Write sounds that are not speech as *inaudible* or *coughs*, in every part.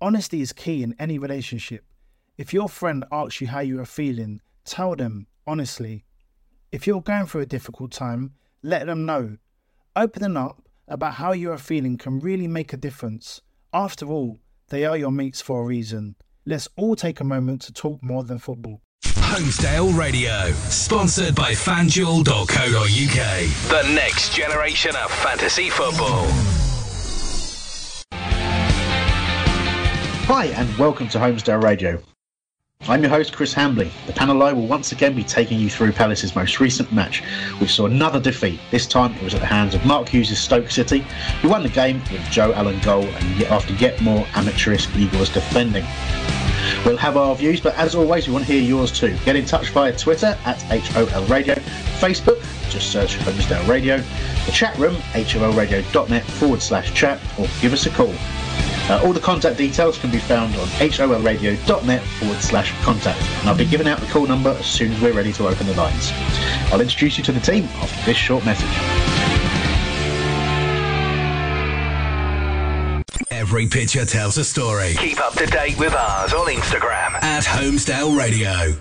Honesty is key in any relationship. If your friend asks you how you are feeling, tell them honestly. If you're going through a difficult time, let them know. Opening up about how you are feeling can really make a difference. After all, they are your mates for a reason. Let's all take a moment to talk more than football. Holmesdale Radio, sponsored by FanDuel.co.uk. The next generation of fantasy football. Hi, and welcome to Holmesdale Radio. I'm your host, Chris Hambley. The panel I will once again be taking you through Palace's most recent match, which saw another defeat. This time it was at the hands of Mark Hughes' Stoke City, who won the game with Joe Allen goal and after yet more amateurish Eagles defending. We'll have our views, but as always, we want to hear yours too. Get in touch via Twitter at HOL Radio, Facebook, just search Holmesdale Radio, the chat room, holradio.net forward slash chat, or give us a call uh, all the contact details can be found on holradio.net forward slash contact. And I'll be giving out the call number as soon as we're ready to open the lines. I'll introduce you to the team after this short message. Every picture tells a story. Keep up to date with ours on Instagram at Holmesdale Radio.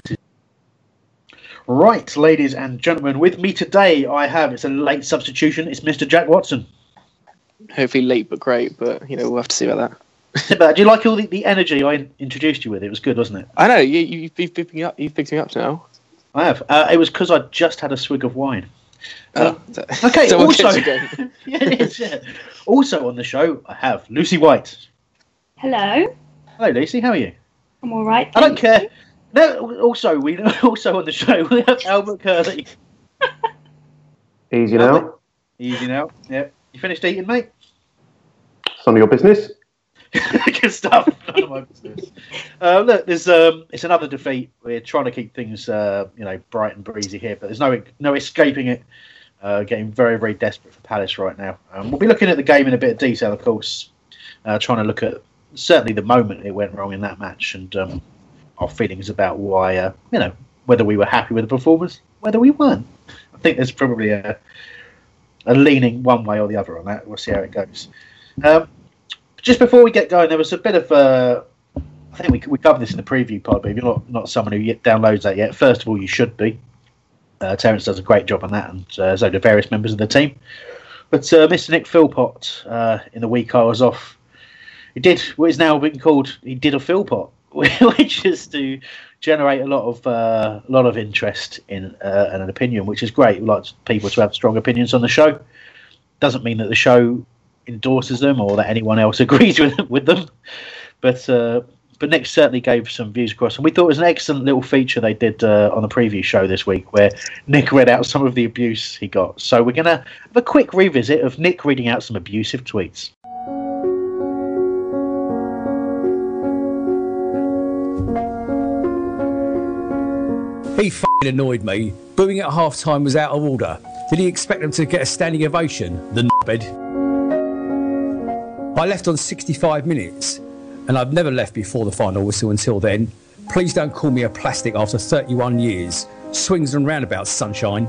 Right, ladies and gentlemen, with me today I have, it's a late substitution, it's Mr. Jack Watson. Hopefully late but great. But you know, we'll have to see about that. *laughs* But do you like all the, the energy I introduced you with? It was good, wasn't it? I know you you you've picked me up. You've picked me up now. I have. Uh, it was because I just had a swig of wine. Uh, Oh, *laughs* okay, *laughs* also, get you yeah, it is, yeah. also on the show, I have Lucy White. Hello, Hello, Lucy. How are you? I'm all right. I don't thank care. No. Also, we also on the show we have Albert Curley. Easy now. Easy now. Yeah. You finished eating, mate? None of your business. *laughs* Good stuff. None of my business. Uh, look, there's um, it's another defeat. We're trying to keep things, uh, you know, bright and breezy here, but there's no no escaping it. Uh, getting very very desperate for Palace right now. Um, we'll be looking at the game in a bit of detail, of course. Uh, trying to look at certainly the moment it went wrong in that match and um, our feelings about why, uh, you know, whether we were happy with the performance, whether we weren't. I think there's probably a a leaning one way or the other on that. We'll see how it goes. Um, just before we get going, there was a bit of uh, I think we we covered this in the preview pod, but if you're not not someone who yet downloads that yet, first of all, you should be. Uh, Terence does a great job on that, and uh, so do various members of the team. But uh, Mr. Nick Philpott, uh, in the week I was off, he did what is now being called he did a Philpott, *laughs* which is to generate a lot of uh, a lot of interest in and an opinion, which is great. We like people to have strong opinions on the show. Doesn't mean that the show endorses them or that anyone else *laughs* agrees with with them, but uh, but Nick certainly gave some views across, and we thought it was an excellent little feature they did uh, on the preview show this week, where Nick read out some of the abuse he got. So we're gonna have a quick revisit of Nick reading out some abusive tweets. He f***ing annoyed me. Booing at half time was out of order. Did he expect them to get a standing ovation? The bed. I left on 65 minutes, and I've never left before the final whistle until then. Please don't call me a plastic after 31 years. Swings and roundabouts, sunshine.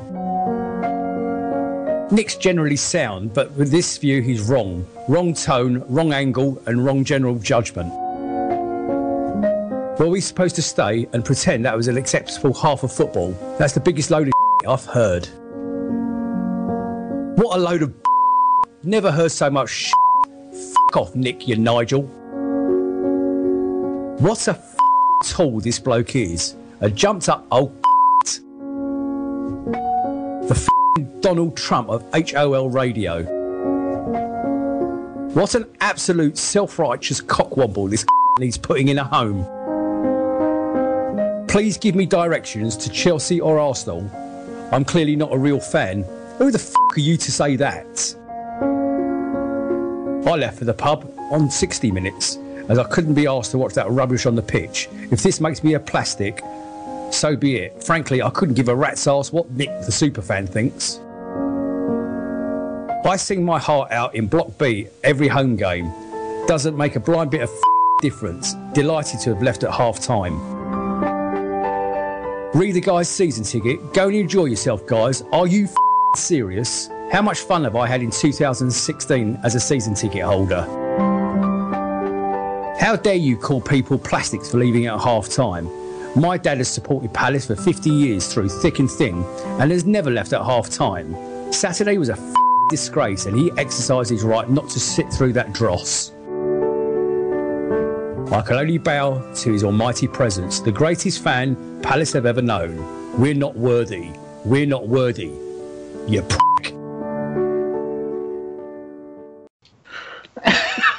Nick's generally sound, but with this view, he's wrong. Wrong tone, wrong angle, and wrong general judgment. Were we supposed to stay and pretend that was an acceptable half of football? That's the biggest load of *laughs* I've heard. What a load of *laughs* Never heard so much F off, Nick, you Nigel. What a f- tool this bloke is. A jumped up old *laughs* the f- Donald Trump of HOL radio. What an absolute self righteous cockwomble this *laughs* needs putting in a home. Please give me directions to Chelsea or Arsenal. I'm clearly not a real fan. Who the f are you to say that? I left for the pub on 60 minutes as I couldn't be asked to watch that rubbish on the pitch. If this makes me a plastic, so be it. Frankly, I couldn't give a rat's ass what Nick the superfan thinks. I sing my heart out in Block B every home game. Doesn't make a blind bit of *laughs* difference. Delighted to have left at half time. Read the guy's season ticket. Go and enjoy yourself, guys. Are you *laughs* serious? How much fun have I had in 2016 as a season ticket holder? How dare you call people plastics for leaving at half time? My dad has supported Palace for 50 years through thick and thin and has never left at half time. Saturday was a disgrace and he exercised his right not to sit through that dross. I can only bow to his almighty presence, the greatest fan Palace have ever known. We're not worthy. We're not worthy. You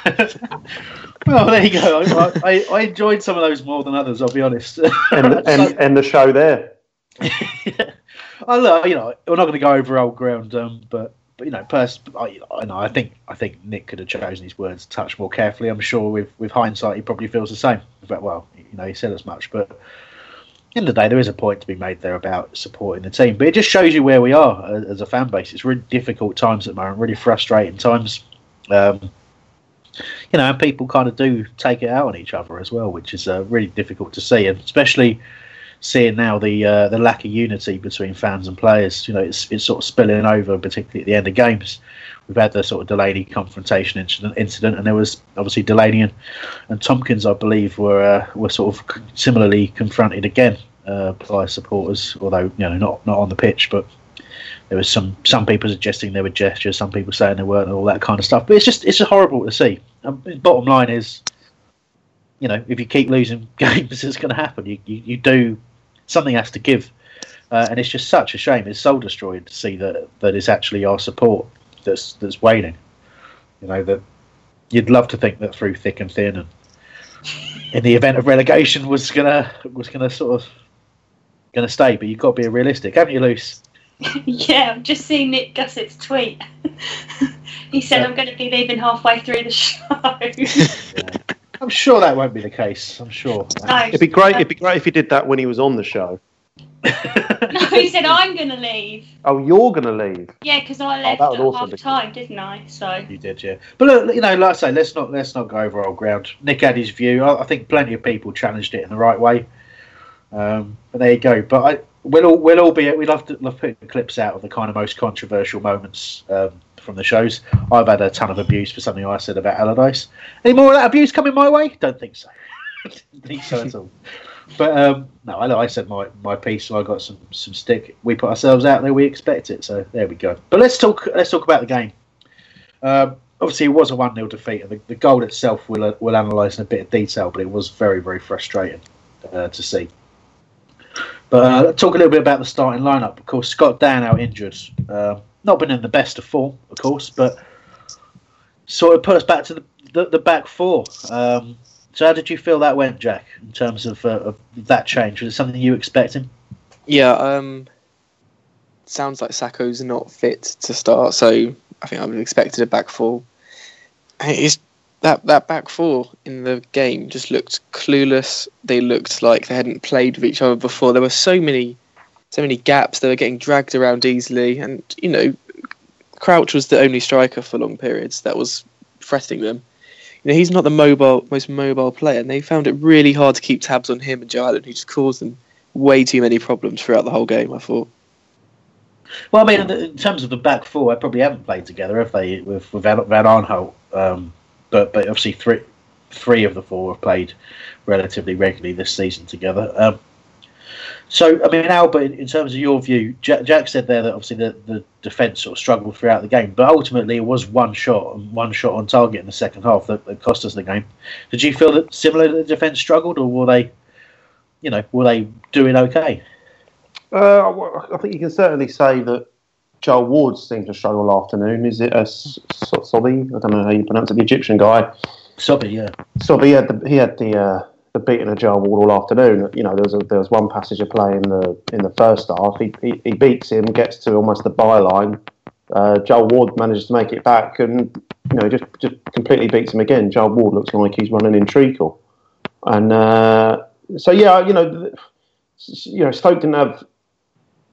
*laughs* Well, there you go. I, I, I enjoyed some of those more than others. I'll be honest. and, *laughs* and, and the show there. *laughs* I look, you know, we're not going to go over old ground, um, but but you know, pers- I, I know, I think I think Nick could have chosen his words a touch more carefully. I'm sure with with hindsight, he probably feels the same. But well, you know, he said as much. But in the, the day, there is a point to be made there about supporting the team. But it just shows you where we are as, as a fan base. It's really difficult times at the moment, really frustrating times. Um, you know, and people kind of do take it out on each other as well, which is uh, really difficult to see, and especially seeing now the uh, the lack of unity between fans and players. You know, it's it's sort of spilling over, particularly at the end of games. We've had the sort of Delaney confrontation incident, incident and there was obviously Delaney and, and Tomkins, I believe, were uh, were sort of similarly confronted again uh, by supporters, although you know not not on the pitch, but there was some some people suggesting there were gestures, some people saying there weren't, and all that kind of stuff. But it's just it's horrible to see. Um, bottom line is, you know, if you keep losing *laughs* games, it's going to happen. You, you you do something has to give, uh, and it's just such a shame. It's soul destroying to see that that it's actually our support that's that's waning. You know that you'd love to think that through thick and thin, and in the event of relegation, was gonna was gonna sort of gonna stay. But you've got to be realistic, haven't you, Luce? *laughs* yeah, I've just seen Nick Gussett's tweet. *laughs* he said, Yeah. I'm going to be leaving halfway through the *laughs* show. I'm sure that won't be the case. I'm sure. no, It'd be great. It'd be great if he did that when he was on the show. no, he said, I'm going to leave. Oh, you're gonna leave. Yeah, because I Oh, left that would at also half time, didn't I? So, You did, yeah. But look, you know, like I say, let's not let's not go over old ground. Nick had his view. I, I think plenty of people challenged it in the right way. Um, but there you go. But I, we'll all we'll all be. We love to love putting clips out of the kind of most controversial moments um, from the shows. I've had a ton of abuse for something I said about Allardyce. Any more of that abuse coming my way? Don't think so. *laughs* Don't think so at all. But um, no, I, I said my, my piece, so I got some, some stick. We put ourselves out there, we expect it, so there we go. But let's talk let's talk about the game. Um, obviously, it was a one 0 defeat, and the, the goal itself we'll we'll analyse in a bit of detail. But it was very very frustrating uh, to see. But uh, talk a little bit about the starting lineup. Of course, Scott Dann out injured, uh, not been in the best of form, of course, but sort of put us back to the the, the back four. Um, so, how did you feel that went, Jack, in terms of, uh, of that change? Was it something you expecting? Yeah, um, sounds like Sakho's not fit to start, so I think I would have expected a back four. It's that that back four in the game just looked clueless. They looked like they hadn't played with each other before. There were so many, so many gaps. They were getting dragged around easily, and you know, Crouch was the only striker for long periods that was threatening them. You know, he's not the mobile, most mobile player, and they found it really hard to keep tabs on him and Joe Allen, who just caused them way too many problems throughout the whole game. I thought. Well, I mean, in- terms of the back four, I probably haven't played together, have they, with, with Van Aanholt? Um, but but obviously, three three of the four have played relatively regularly this season together. Um, So, I mean, Albert, in, in terms of your view, Jack, Jack said there that obviously the, the defence sort of struggled throughout the game, but ultimately it was one shot and one shot on target in the second half that, that cost us the game. Did you feel that similar the defence struggled, or were they, you know, were they doing okay? Uh, I think you can certainly say that Joel Ward seemed to struggle all afternoon. Is it a Sobhi? I don't know how you pronounce it. The Egyptian guy. Sobhi, yeah. Sobhi he had the, he had the uh, the beating of Joel Ward all afternoon. You know, there was a, there was one passage of play in the in the first half. He, he, he beats him, gets to almost the byline. Uh, Joel Ward manages to make it back, and you know, just just completely beats him again. Joel Ward looks like he's running in treacle, and uh, so yeah, you know, you know, Stoke didn't have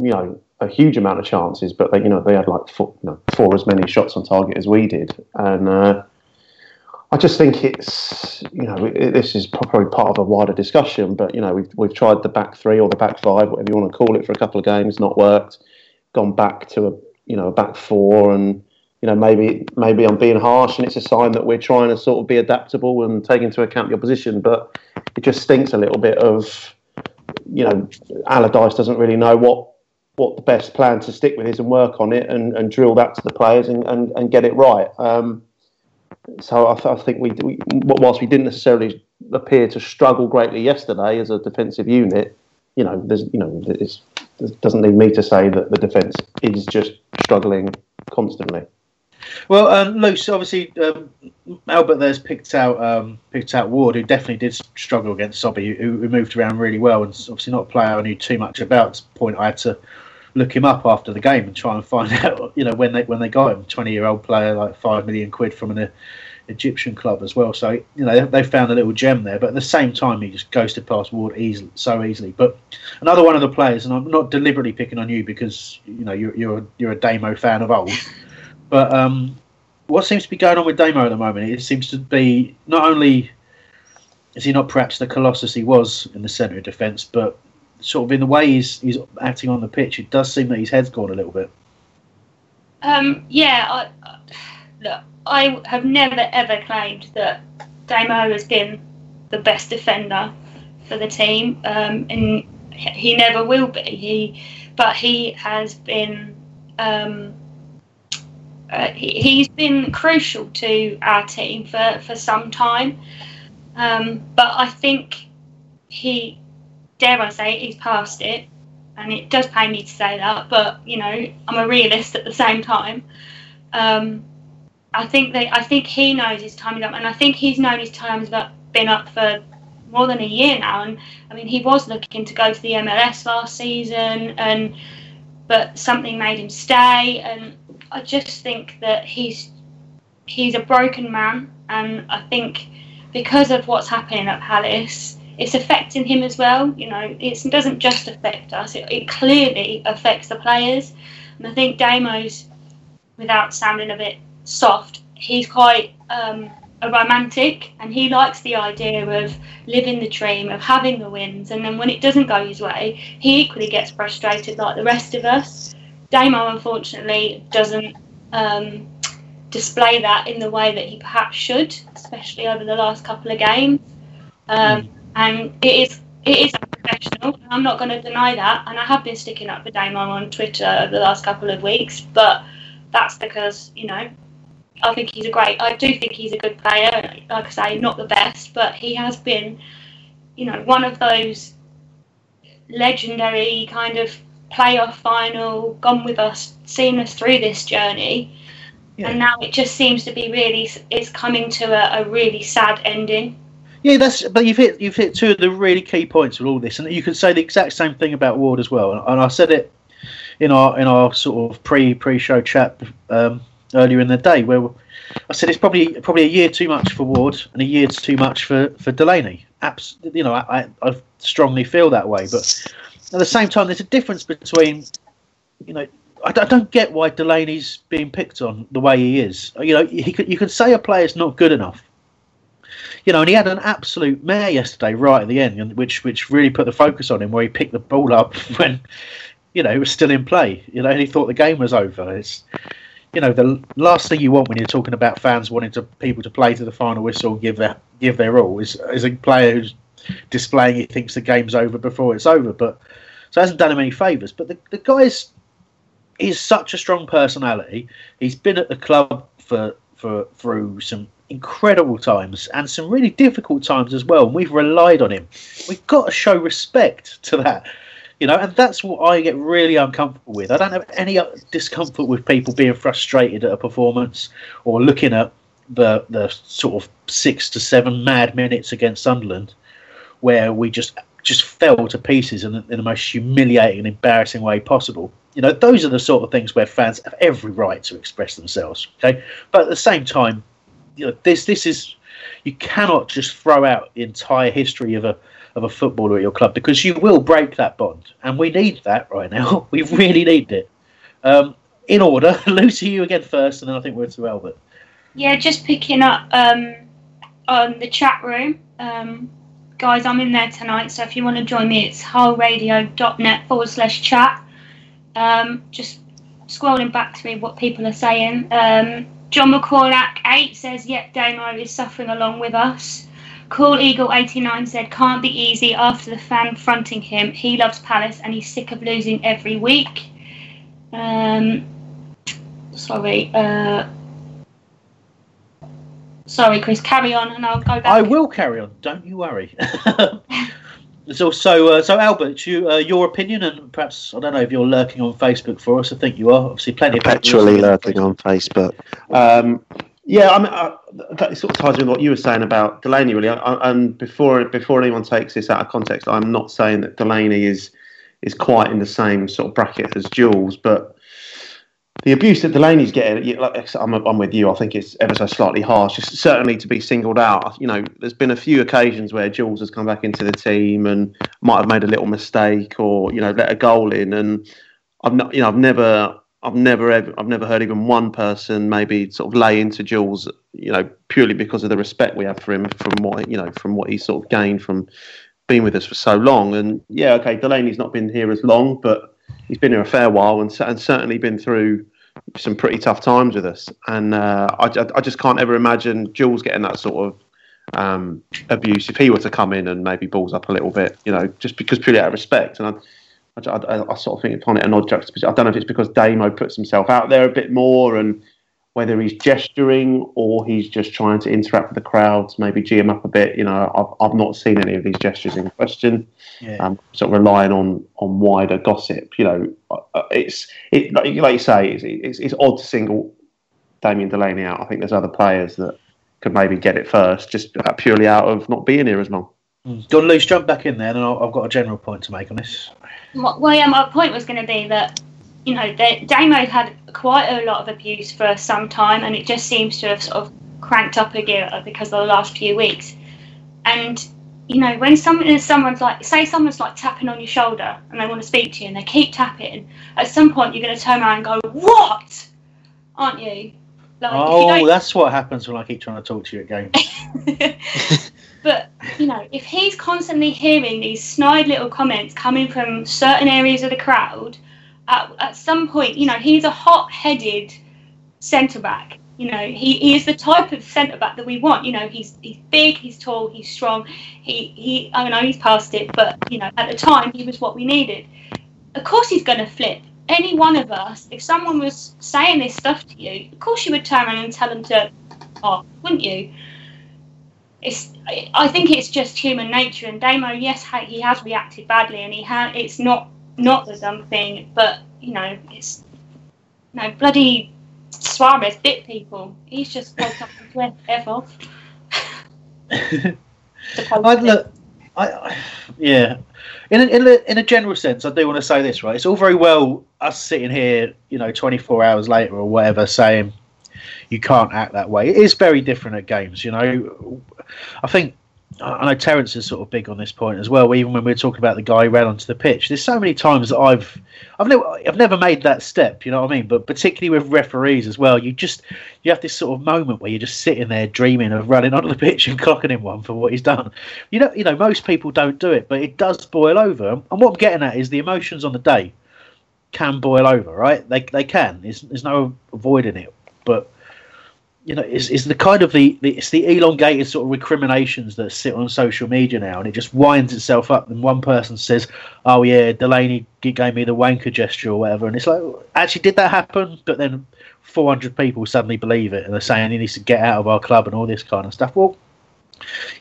you know a huge amount of chances, but they you know they had like four, you know, four as many shots on target as we did, and. Uh, I just think it's you know it, this is probably part of a wider discussion, but you know we've we've tried the back three or the back five, whatever you want to call it, for a couple of games, not worked. Gone back to a you know a back four, and you know maybe maybe I'm being harsh, and it's a sign that we're trying to sort of be adaptable and take into account the opposition. But it just stinks a little bit of you know Allardyce doesn't really know what what the best plan to stick with is and work on it and, and drill that to the players and, and, and get it right. Um, so I, I think we, we, whilst we didn't necessarily appear to struggle greatly yesterday as a defensive unit, you know, there's, you know, it doesn't need me to say that the defence is just struggling constantly. Well, um, Luce, obviously, um, Albert there's picked out um, picked out Ward, who definitely did struggle against Sobhi, who, who, moved around really well, and obviously not a player I knew too much about. Point I had to look him up after the game and try and find *laughs* out, you know, when they when they got him, twenty year old player, like five million quid from an Egyptian club as well. So you know they, found a little gem there, but at the same time he just ghosted past Ward easily, so easily. But another one of the players, and I'm not deliberately picking on you because you know you're you're, you're a Damo fan of old, *laughs* but um, what seems to be going on with Damo at the moment? It seems to be not only is he not perhaps the colossus he was in the centre of defence, but sort of in the way he's he's acting on the pitch, it does seem that his head's gone a little bit. Um, yeah, I, look, I have never ever claimed that Damo has been the best defender for the team, um, and he never will be. He, but he has been. Um, uh, he, has been crucial to our team for, for some time. Um, but I think he dare I say, it, he's past it. And it does pain me to say that, but you know, I'm a realist at the same time. Um, I think that I think he knows his time is up, and I think he's known his time's up, been up for more than a year now. And I mean, he was looking to go to the MLS last season, and but something made him stay. And I just think that he's he's a broken man, and I think because of what's happening at Palace, it's affecting him as well. You know, it doesn't just affect us; it, it clearly affects the players. And I think Damo's, without sounding a bit soft, he's quite um, a romantic, and he likes the idea of living the dream of having the wins. And then when it doesn't go his way, he equally gets frustrated like the rest of us. Damo, unfortunately, doesn't. Um, display that in the way that he perhaps should, especially over the last couple of games. Um, and it is it is professional. I'm not going to deny that, and I have been sticking up for Damon on Twitter over the last couple of weeks, but that's because you know I think he's a great. I do think he's a good player. Like I say, not the best, but he has been, you know, one of those legendary kind of playoff final, gone with us, seen us through this journey. Yeah. And now it just seems to be really, it's coming to a, a really sad ending. Yeah, that's. But you've hit you've hit two of the really key points with all this, and you can say the exact same thing about Ward as well. And I said it in our in our sort of pre pre show chat um, earlier in the day, where I said it's probably probably a year too much for Ward and a year too much for for Delaney. Abs- you know, I, I strongly feel that way, but at the same time, there's a difference between you know I don't get why Delaney's being picked on the way he is. You know, he could, you could say a player's not good enough, you know, and he had an absolute mare yesterday, right at the end, which which really put the focus on him, where he picked the ball up *laughs* when, you know, it was still in play. You know, and he thought the game was over. It's, you know, the last thing you want when you're talking about fans wanting to people to play to the final whistle, give their give their all, is is a player who's displaying he thinks the game's over before it's over. But so hasn't done him any favours. But the the guy's he's such a strong personality. He's been at the club for for through some incredible times and some really difficult times as well. And we've relied on him. We've got to show respect to that. You know, and that's what I get really uncomfortable with. I don't have any discomfort with people being frustrated at a performance or looking at the the sort of six to seven mad minutes against Sunderland, where we just just fell to pieces in, in the most humiliating and embarrassing way possible. You know, those are the sort of things where fans have every right to express themselves. Okay, but at the same time, you know, this this is you cannot just throw out the entire history of a of a footballer at your club because you will break that bond, and we need that right now. *laughs* we really need it. Um, in order, *laughs* Lucy, you again first, and then I think we're to Albert. Yeah, just picking up um, on the chat room. Um, guys, I'm in there tonight, so if you want to join me, it's holradio.net forward slash chat. Um, just scrolling back to me what people are saying. Um, John McCorlack 8 says, Yep, Damo is suffering along with us. Cool Eagle 89 said, Can't be easy after the fan fronting him. He loves Palace and he's sick of losing every week. Um, sorry. Uh, sorry, Chris, carry on and I'll go back. I will carry on, don't you worry. *laughs* So, so, uh, so Albert, you, uh, your opinion, and perhaps I don't know if you're lurking on Facebook for us. I think you are. Obviously, plenty perpetually of lurking on Facebook. Um, yeah, I mean, uh, that sort of ties in with what you were saying about Delaney, really. I, I, and before before anyone takes this out of context, I'm not saying that Delaney is is quite in the same sort of bracket as Jules, but the abuse that Delaney's getting, I'm, I'm with you. I think it's ever so slightly harsh. Just certainly to be singled out. You know, there's been a few occasions where Jules has come back into the team and might have made a little mistake or you know let a goal in, and I've not, you know, I've never, I've never, ever, I've never heard even one person maybe sort of lay into Jules, you know, purely because of the respect we have for him from what you know from what he sort of gained from being with us for so long. And yeah, okay, Delaney's not been here as long, but he's been here a fair while and, and certainly been through some pretty tough times with us. And uh, I, I, just can't ever imagine Jules getting that sort of um, abuse if he were to come in and maybe balls up a little bit, you know, just because purely out of respect. And I, I, I sort of think upon it an odd juxtaposition. I don't know if it's because Damo puts himself out there a bit more and whether he's gesturing or he's just trying to interact with the crowds, maybe G him up a bit. You know, I've, I've not seen any of these gestures in question. Yeah. Um, sort of relying on on wider gossip. You know, uh, uh, it's it like, like you say, it's, it's, it's odd to single Damien Delaney out. I think there's other players that could maybe get it first, just purely out of not being here as long. Mm. Go on, Luce, jump back in there, and i have got a general point to make on this. Well, yeah, my point was going to be that you know, Damo had quite a lot of abuse for some time, and it just seems to have sort of cranked up a gear uh, because of the last few weeks. And you know, when someone someone's like, say, someone's like tapping on your shoulder and they want to speak to you, and they keep tapping, at some point you're going to turn around and go, "What?" Aren't you? Like, oh, you that's what happens when I keep trying to talk to you again. *laughs* *laughs* but you know, if he's constantly hearing these snide little comments coming from certain areas of the crowd, at, at some point, you know, he's a hot-headed centre back. You know, he, he is the type of centre back that we want. You know, he's he's big, he's tall, he's strong. He he. I know he's past it, but you know, at the time, he was what we needed. Of course, he's going to flip. Any one of us, if someone was saying this stuff to you, of course you would turn around and tell them to off, wouldn't you? It's. I think it's just human nature. And Damo, yes, he has reacted badly, and he had. It's not not the dumb thing, but you know, it's you know, bloody Suarez bit people. He's just walked up and went F off. *laughs* I look, I, I, yeah. In a, in a in a general sense, I do want to say this, right? It's all very well us sitting here, you know, 24 hours later or whatever, saying you can't act that way. It is very different at games, you know. I think I know Terence is sort of big on this point as well. Even when we are talking about the guy who ran onto the pitch, there's so many times that I've, I've never, I've never made that step. You know what I mean? But particularly with referees as well, you just, you have this sort of moment where you're just sitting there dreaming of running onto the *laughs* pitch and clocking him one for what he's done. You know, you know, most people don't do it, but it does boil over. And what I'm getting at is the emotions on the day can boil over, right? They they can. There's, there's no avoiding it. But you know, is, is the kind of the, the it's the elongated sort of recriminations that sit on social media now, and it just winds itself up. And one person says, "Oh yeah, Delaney gave me the wanker gesture or whatever," and it's like, actually, did that happen? But then 400 people suddenly believe it, and they're saying he needs to get out of our club and all this kind of stuff. Well,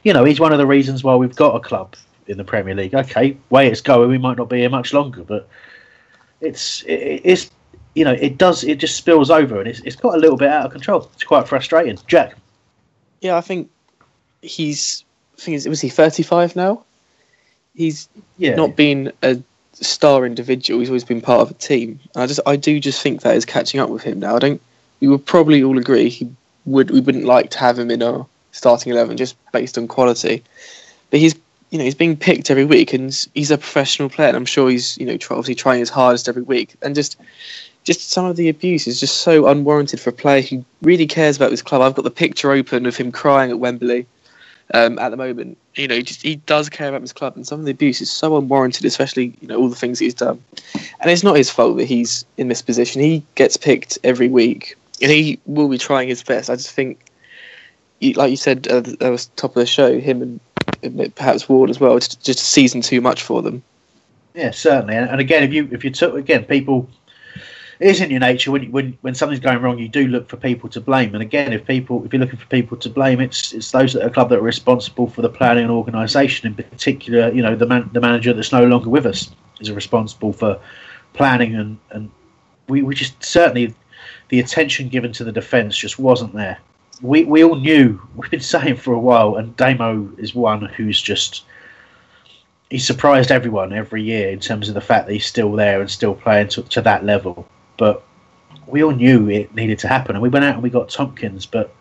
you know, he's one of the reasons why we've got a club in the Premier League. Okay, way it's going, we might not be here much longer, but it's it, it's you know, it does. It just spills over, and it's it's got a little bit out of control. It's quite frustrating. Jack. Yeah, I think he's. I think was he thirty five now? He's yeah. not been a star individual. He's always been part of a team. And I just, I do just think that is catching up with him now. I don't. We would probably all agree he would. We wouldn't like to have him in our starting eleven just based on quality, but he's. You know, he's being picked every week, and he's a professional player. And I'm sure he's, you know, obviously trying his hardest every week. And just, just some of the abuse is just so unwarranted for a player who really cares about this club. I've got the picture open of him crying at Wembley um, at the moment. You know, he just he does care about his club, and some of the abuse is so unwarranted, especially you know all the things he's done. And it's not his fault that he's in this position. He gets picked every week, and he will be trying his best. I just think, like you said, uh, that was top of the show. Him and, and perhaps Ward as well. It's just a season too much for them. Yeah, certainly. And again, if you if you took again people it is in your nature when when when something's going wrong, you do look for people to blame. And again, if people if you're looking for people to blame, it's it's those at a club that are responsible for the planning and organisation. In particular, you know the man, the manager that's no longer with us is responsible for planning and and we, we just certainly the attention given to the defence just wasn't there. We we all knew *laughs* we've been saying for a while, and Damo is one who's just he's surprised everyone every year in terms of the fact that he's still there and still playing to, to that level but we all knew it needed to happen, and we went out and we got Tomkins. But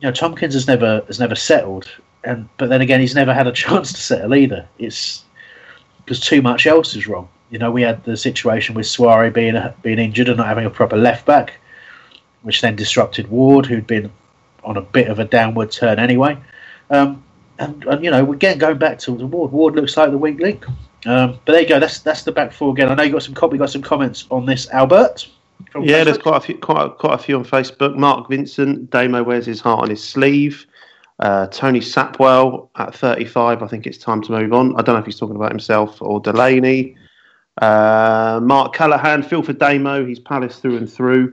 you know, Tomkins has never has never settled, and but then again, he's never had a *laughs* chance to settle either. It's because too much else is wrong. You know, we had the situation with Souaré being being injured and not having a proper left back, which then disrupted Ward, who'd been on a bit of a downward turn anyway. Um, and, and, you know, again going back to Ward. Ward looks like the weak link. Um, but there you go. That's that's the back four again. I know you got some we got some comments on this, Albert. Yeah, Facebook. there's quite a few quite quite a few on Facebook. Mark Vincent, Damo wears his heart on his sleeve. Uh, Tony Sapwell at 35. I think it's time to move on. I don't know if he's talking about himself or Delaney. Uh, Mark Callahan, feel for Damo. He's Palace through and through.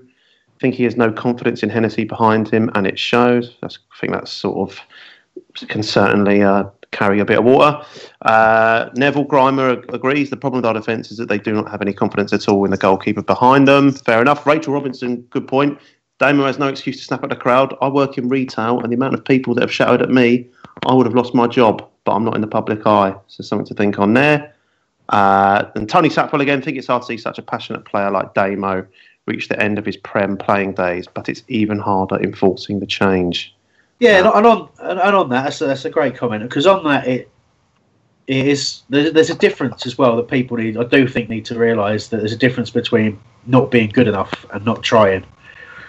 I think he has no confidence in Hennessey behind him, and it shows. That's, I think that's sort of can certainly uh, carry a bit of water. Uh, Neville Grimer agrees. The problem with our defence is that they do not have any confidence at all in the goalkeeper behind them. Fair enough. Rachel Robinson, good point. Damo has no excuse to snap at the crowd. I work in retail, and the amount of people that have shouted at me, I would have lost my job. But I'm not in the public eye, so something to think on there. Uh, and Tony Sapwell again. think it's hard to see such a passionate player like Damo reach the end of his prem playing days, but it's even harder enforcing the change. Yeah, and on and on that, that's a, that's a great comment because on that it it is there's, there's a difference as well that people need. I do think need to realise that there's a difference between not being good enough and not trying,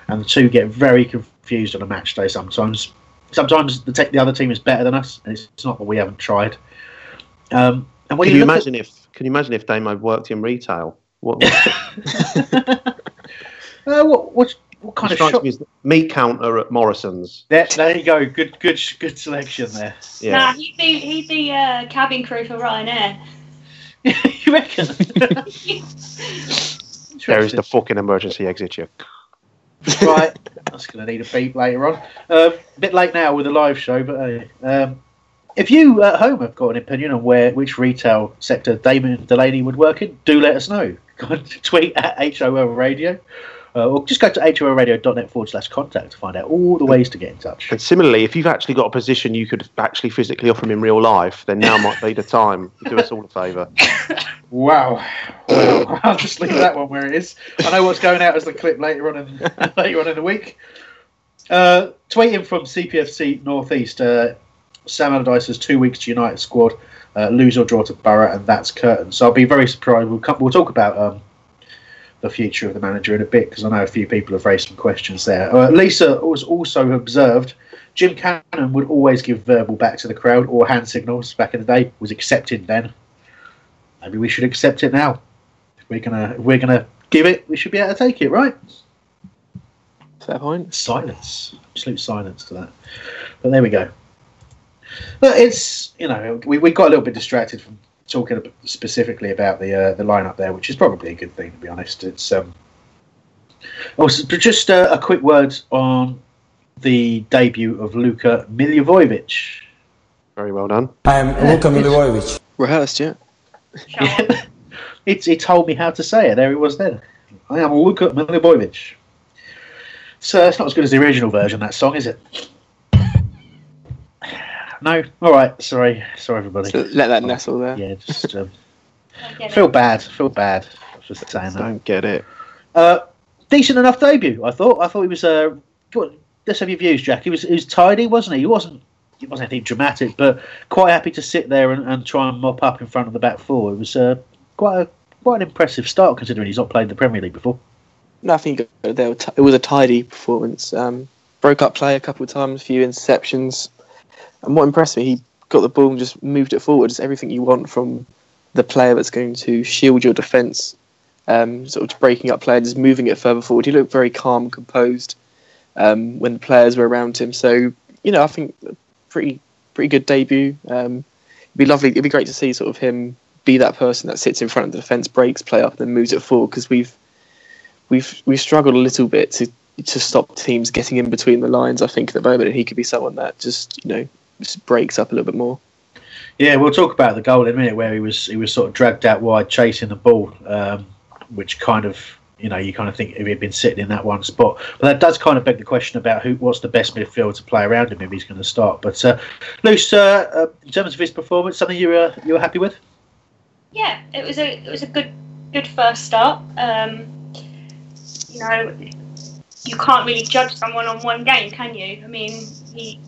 and the two get very confused on a match day sometimes. Sometimes the te- the other team is better than us, and it's, it's not that we haven't tried. Um, and can you, you imagine at, if can you imagine if Damo worked in retail? What? *laughs* *laughs* uh, what, what what kind of shop? Me meat counter at Morrison's. There, there you go. Good, good, good selection there. Yeah. Nah, he's the he's the uh, cabin crew for Ryanair. *laughs* you reckon? *laughs* there is the fucking emergency exit, you. right, that's going to need a beep later on. Um, a bit late now with the live show, but uh, um, if you at home have got an opinion on where which retail sector Damien Delaney would work in, do let us know. *laughs* Tweet at HOL Radio uh, or just go to holradio.net forward slash contact to find out all the ways to get in touch. And similarly, if you've actually got a position you could actually physically offer him in real life, then now might be the time to do us all a favour. *laughs* Wow. Well, I'll just leave that one where it is. I know what's going out as the clip later on in, *laughs* later on in the week. Uh, tweeting from CPFC Northeast, uh, Sam Allardyce has two weeks to United squad, uh, lose or draw to Boro, and that's curtain. So I'll be very surprised. We'll, come, we'll talk about um, the future of the manager in a bit because I know a few people have raised some questions there. Uh, Lisa was also observed Jim Cannon would always give verbal back to the crowd or hand signals back in the day. Was accepted then. Maybe we should accept it now. If we're gonna if we're gonna give it, we should be able to take it, right? Fair point. Silence, absolute silence to that. But there we go. But it's you know we, we got a little bit distracted from talking specifically about the uh, the lineup there, which is probably a good thing to be honest. It's um. Oh, just uh, a quick word on the debut of Luka Milivojevic. Very well done. I am Luka Milivojevic. Rehearsed, yeah. yeah. *laughs* it, it told me how to say it. There it was then. I am Luka Milivojevic. So it's not as good as the original version, that song, is it? No? Alright, sorry. Sorry, everybody. So let that nestle there. Yeah, just um, *laughs* feel bad. Feel bad. for just saying that. Don't get it. Uh, decent enough debut, I thought. I thought he was. Uh, good. Let's have your views, Jack. He was, he was tidy, wasn't he? He wasn't it wasn't anything dramatic, but quite happy to sit there and, and try and mop up in front of the back four. It was uh, quite a quite an impressive start considering he's not played the Premier League before. Nothing good there. It was a tidy performance. Um, broke up play a couple of times, a few interceptions, and what impressed me, he got the ball and just moved it forward. It's everything you want from the player that's going to shield your defence. Um, sort of breaking up play, just moving it further forward. He looked very calm, composed um, when the players were around him. So you know, I think pretty pretty good debut. Um, it'd be lovely. It'd be great to see sort of him be that person that sits in front of the defence, breaks play up, and then moves it forward because we've we've we've struggled a little bit to to stop teams getting in between the lines. I think at the moment, and he could be someone that just you know breaks up a little bit more. Yeah, we'll talk about the goal in a minute where he was he was sort of dragged out wide chasing the ball, um, which kind of you know, you kind of think if he'd been sitting in that one spot. But that does kind of beg the question about who, what's the best midfield to play around him if he's going to start. But uh, Luce, uh, uh, in terms of his performance, something you were you were happy with? Yeah, it was a it was a good good first start. Um, you know, you can't really judge someone on one game, can you? I mean, he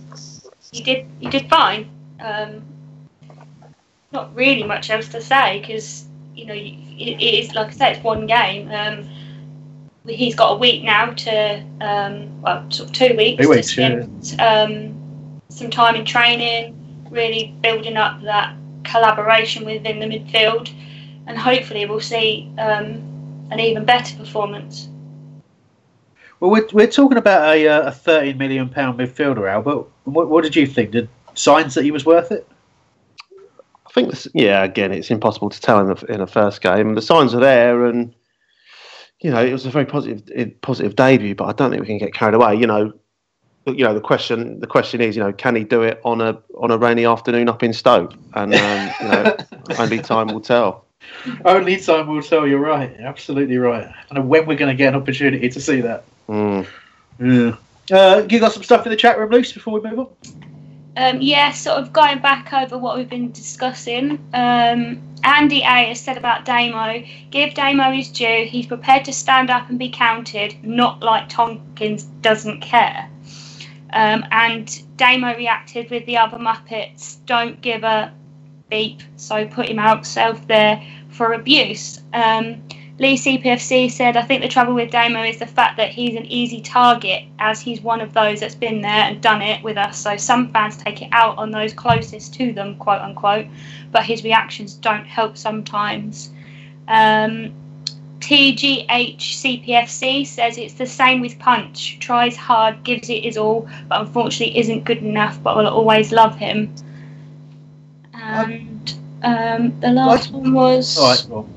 he did he did fine. Um, not really much else to say because you know it, it is like I said, it's one game. Um, he's got a week now to, um, well, sort of two weeks. Two weeks, spend, yeah. um, some time in training, really building up that collaboration within the midfield, and hopefully we'll see um, an even better performance. Well, we're, we're talking about a, uh, a 13 million pound midfielder, Albert. What, what did you think? Did signs that he was worth it? I think, this, yeah. Again, it's impossible to tell in the in the first game. The signs are there, and you know, it was a very positive positive debut, but I don't think we can get carried away. You know, you know the question the question is, you know, can he do it on a on a rainy afternoon up in Stoke? And um, you know, *laughs* only time will tell. Only time will tell. You're right. absolutely right. I don't know when we're going to get an opportunity to see that. Mm. Yeah. Uh, you got some stuff in the chat room, Luce, before we move on? Um, yeah, sort of going back over what we've been discussing. Um, Andy A has said about Damo, give Damo his due. He's prepared to stand up and be counted, not like Tomkins doesn't care. Um, and Damo reacted with the other Muppets, don't give a beep, so put him out self there for abuse. Um, Lee CPFC said, I think the trouble with Damo is the fact that he's an easy target, as he's one of those that's been there and done it with us. So some fans take it out on those closest to them, quote unquote, but his reactions don't help sometimes. Um, TGH CPFC says it's the same with Punch. Tries hard, gives it his all, but unfortunately isn't good enough, but will always love him. And um, the last one was. All right, well.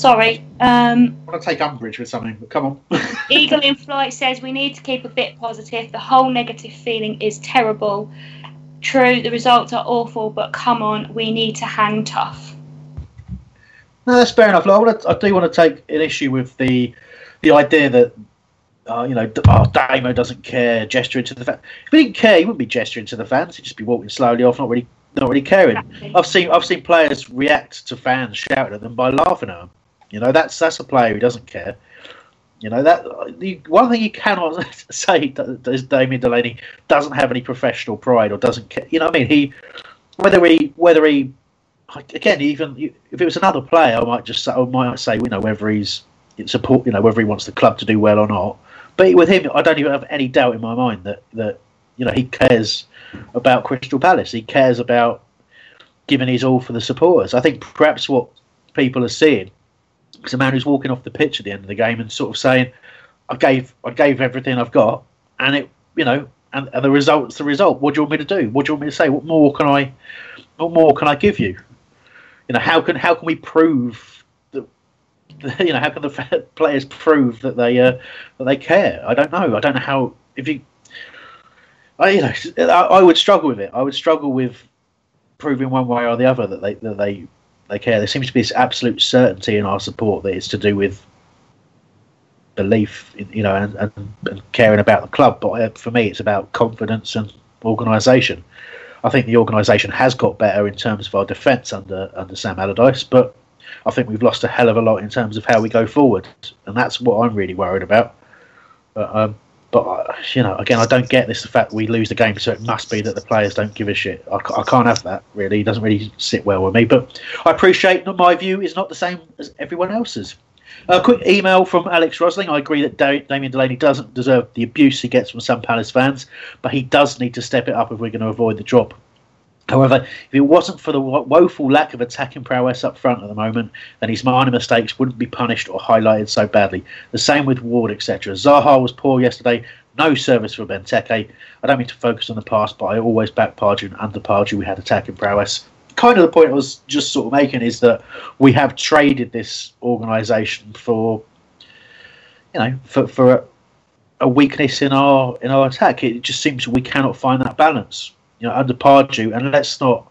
Sorry. Um, I want to take umbrage with something, but come on. *laughs* Eagle in Flight says we need to keep a bit positive. The whole negative feeling is terrible. True, the results are awful, but come on, we need to hang tough. No, that's fair enough. I, I, do want to take an issue with the the idea that uh, you know, oh, Damo doesn't care, gesturing to the fans. If he didn't care, he wouldn't be gesturing to the fans. He'd just be walking slowly off, not really, not really caring. Exactly. I've seen I've seen players react to fans shouting at them by laughing at them. You know, that's that's a player who doesn't care. You know that the one thing you cannot *laughs* say is Damien Delaney doesn't have any professional pride or doesn't care. You know, what I mean, he whether he whether he again even if it was another player, I might just say, I might say you know whether he's support you know whether he wants the club to do well or not. But with him, I don't even have any doubt in my mind that that you know he cares about Crystal Palace. He cares about giving his all for the supporters. I think perhaps what people are seeing it's a man who's walking off the pitch at the end of the game and sort of saying, I gave I gave everything I've got, and it you know, and, and the result's the result. What do you want me to do? What do you want me to say? What more can I? What more can I give you? You know, how can how can we prove that? *laughs* You know, how can the *laughs* players prove that they uh, that they care? I don't know. I don't know how. If you, I you know, *laughs* I, I would struggle with it. I would struggle with proving one way or the other that they that they they care. There seems to be this absolute certainty in our support that it's to do with belief, you know, and, and, and caring about the club. But uh, for me, it's about confidence and organisation. I think the organisation has got better in terms of our defence under under Sam Allardyce, but I think we've lost a hell of a lot in terms of how we go forward, and that's what I'm really worried about. But, um, but uh, you know, again, I don't get this the fact we lose the game, so it must be that the players don't give a shit. I, I can't have that. Really, it doesn't really sit well with me. But I appreciate that my view is not the same as everyone else's. A quick email from Alex Rosling. I agree that Damien Delaney doesn't deserve the abuse he gets from some Palace fans, but he does need to step it up if we're going to avoid the drop. However, if it wasn't for the woeful lack of attacking prowess up front at the moment, then his minor mistakes wouldn't be punished or highlighted so badly. The same with Ward, etc. Zaha was poor yesterday. No service for Benteke. I don't mean to focus on the past, but I always back Pardew and under Pardew we had attacking prowess kind of the point I was just sort of making is that we have traded this organisation for, you know, for for a, a, weakness in our in our attack. It just seems we cannot find that balance, you know, under Pardew. And let's not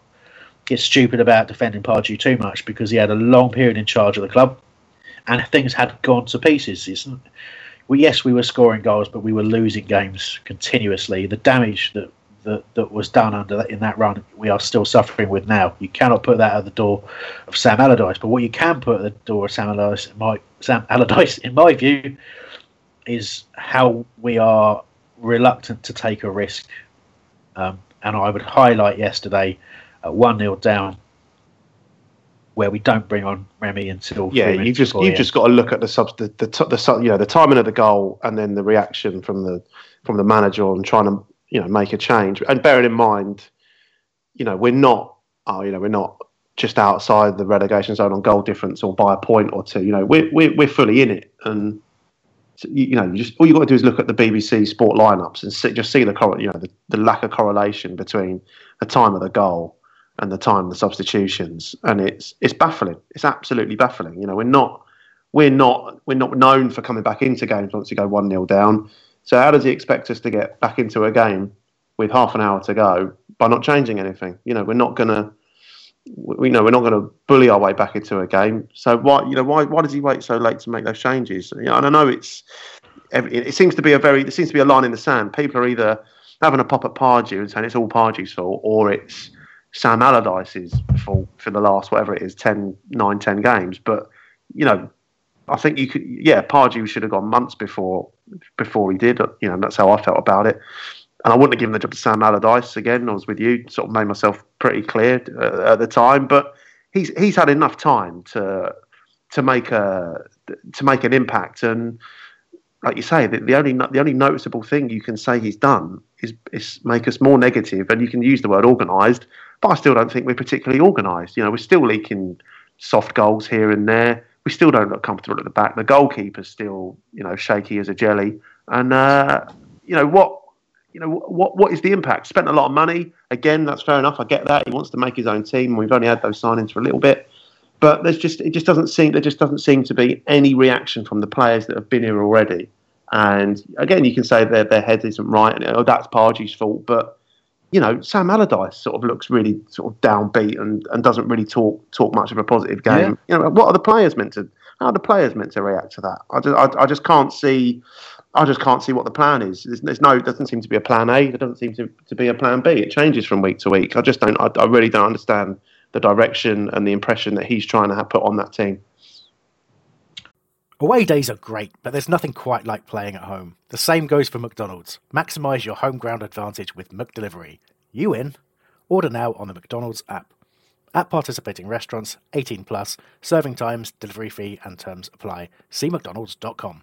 get stupid about defending Pardew too much because he had a long period in charge of the club, and things had gone to pieces. It's, well, yes, we were scoring goals, but we were losing games continuously. The damage that that, that was done under that, in that run, we are still suffering with now. You cannot put that at the door of Sam Allardyce, but what you can put at the door of Sam Allardyce, in my, Sam Allardyce, in my view, is how we are reluctant to take a risk. Um, and I would highlight yesterday at one 0 down, where we don't bring on Remy until yeah. You just you just got to look at the sub the, the, the, you know the timing of the goal and then the reaction from the from the manager on trying to you know make a change. And bearing in mind, you know, we're not oh, you know, we're not just outside the relegation zone on goal difference or by a point or two. You know, we're we're, we're fully in it, and you, know, just all you got to do is look at the BBC Sport lineups and see, just see the you know the, the lack of correlation between the time of the goal and the time of the substitutions, and it's it's baffling. It's absolutely baffling. You know, we're not we're not we're not known for coming back into games once you go one 0 down. So how does he expect us to get back into a game with half an hour to go by not changing anything? You know, we're not going We know we're not going to bully our way back into a game. So why, you know, why why does he wait so late to make those changes? You know, and I know it's it seems to be a very it seems to be a line in the sand. People are either having a pop at Pardew and saying it's all Pardew's fault, or it's Sam Allardyce's fault for the last whatever it is 10, 9, 10 games. But you know, I think you could, yeah, Pardew should have gone months before before he did. You know, that's how I felt about it. And I wouldn't have given the job to Sam Allardyce again. I was with you, sort of made myself pretty clear uh, at the time. But he's he's had enough time to to make a to make an impact. And like you say, the, the only the only noticeable thing you can say he's done is is make us more negative. And you can use the word organised, but I still don't think we're particularly organised. You know, we're still leaking soft goals here and there we still don't look comfortable at the back. The goalkeeper's still, you know, shaky as a jelly. And uh, you know what, you know what what is the impact? Spent a lot of money. Again, that's fair enough. I get that. He wants to make his own team. We've only had those signings for a little bit, but there's just it just doesn't seem there just doesn't seem to be any reaction from the players that have been here already. And again, you can say their their head isn't right, and oh, that's Pardew's fault, but you know, Sam Allardyce sort of looks really sort of downbeat and, and doesn't really talk talk much of a positive game. Yeah. You know, what are the players meant to? How are the players meant to react to that? I just, I, I just can't see. I just can't see what the plan is. There's, there's no, doesn't seem to be a plan A. There doesn't seem to, to be a plan B. It changes from week to week. I just don't. I, I really don't understand the direction and the impression that he's trying to have put on that team. Away days are great, but there's nothing quite like playing at home. The same goes for McDonald's. Maximise your home ground advantage with McDelivery. You in? Order now on the McDonald's app. At participating restaurants, 18 plus, serving times, delivery fee, and terms apply. See McDonald's.com.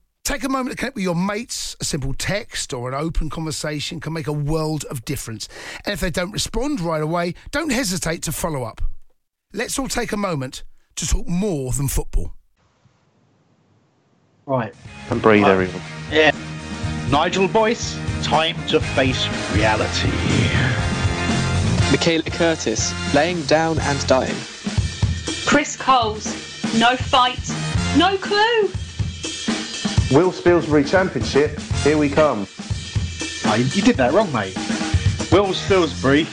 Take a moment to connect with your mates. A simple text or an open conversation can make a world of difference. And if they don't respond right away, don't hesitate to follow up. Let's all take a moment to talk more than football. Right. And breathe, Right. everyone. Yeah. Nigel Boyce, time to face reality. Michaela Curtis, laying down and dying. Chris Coles, no fight, no clue. Will Spilsbury Championship, here we come. Oh, you, you did that wrong, mate. Will Spilsbury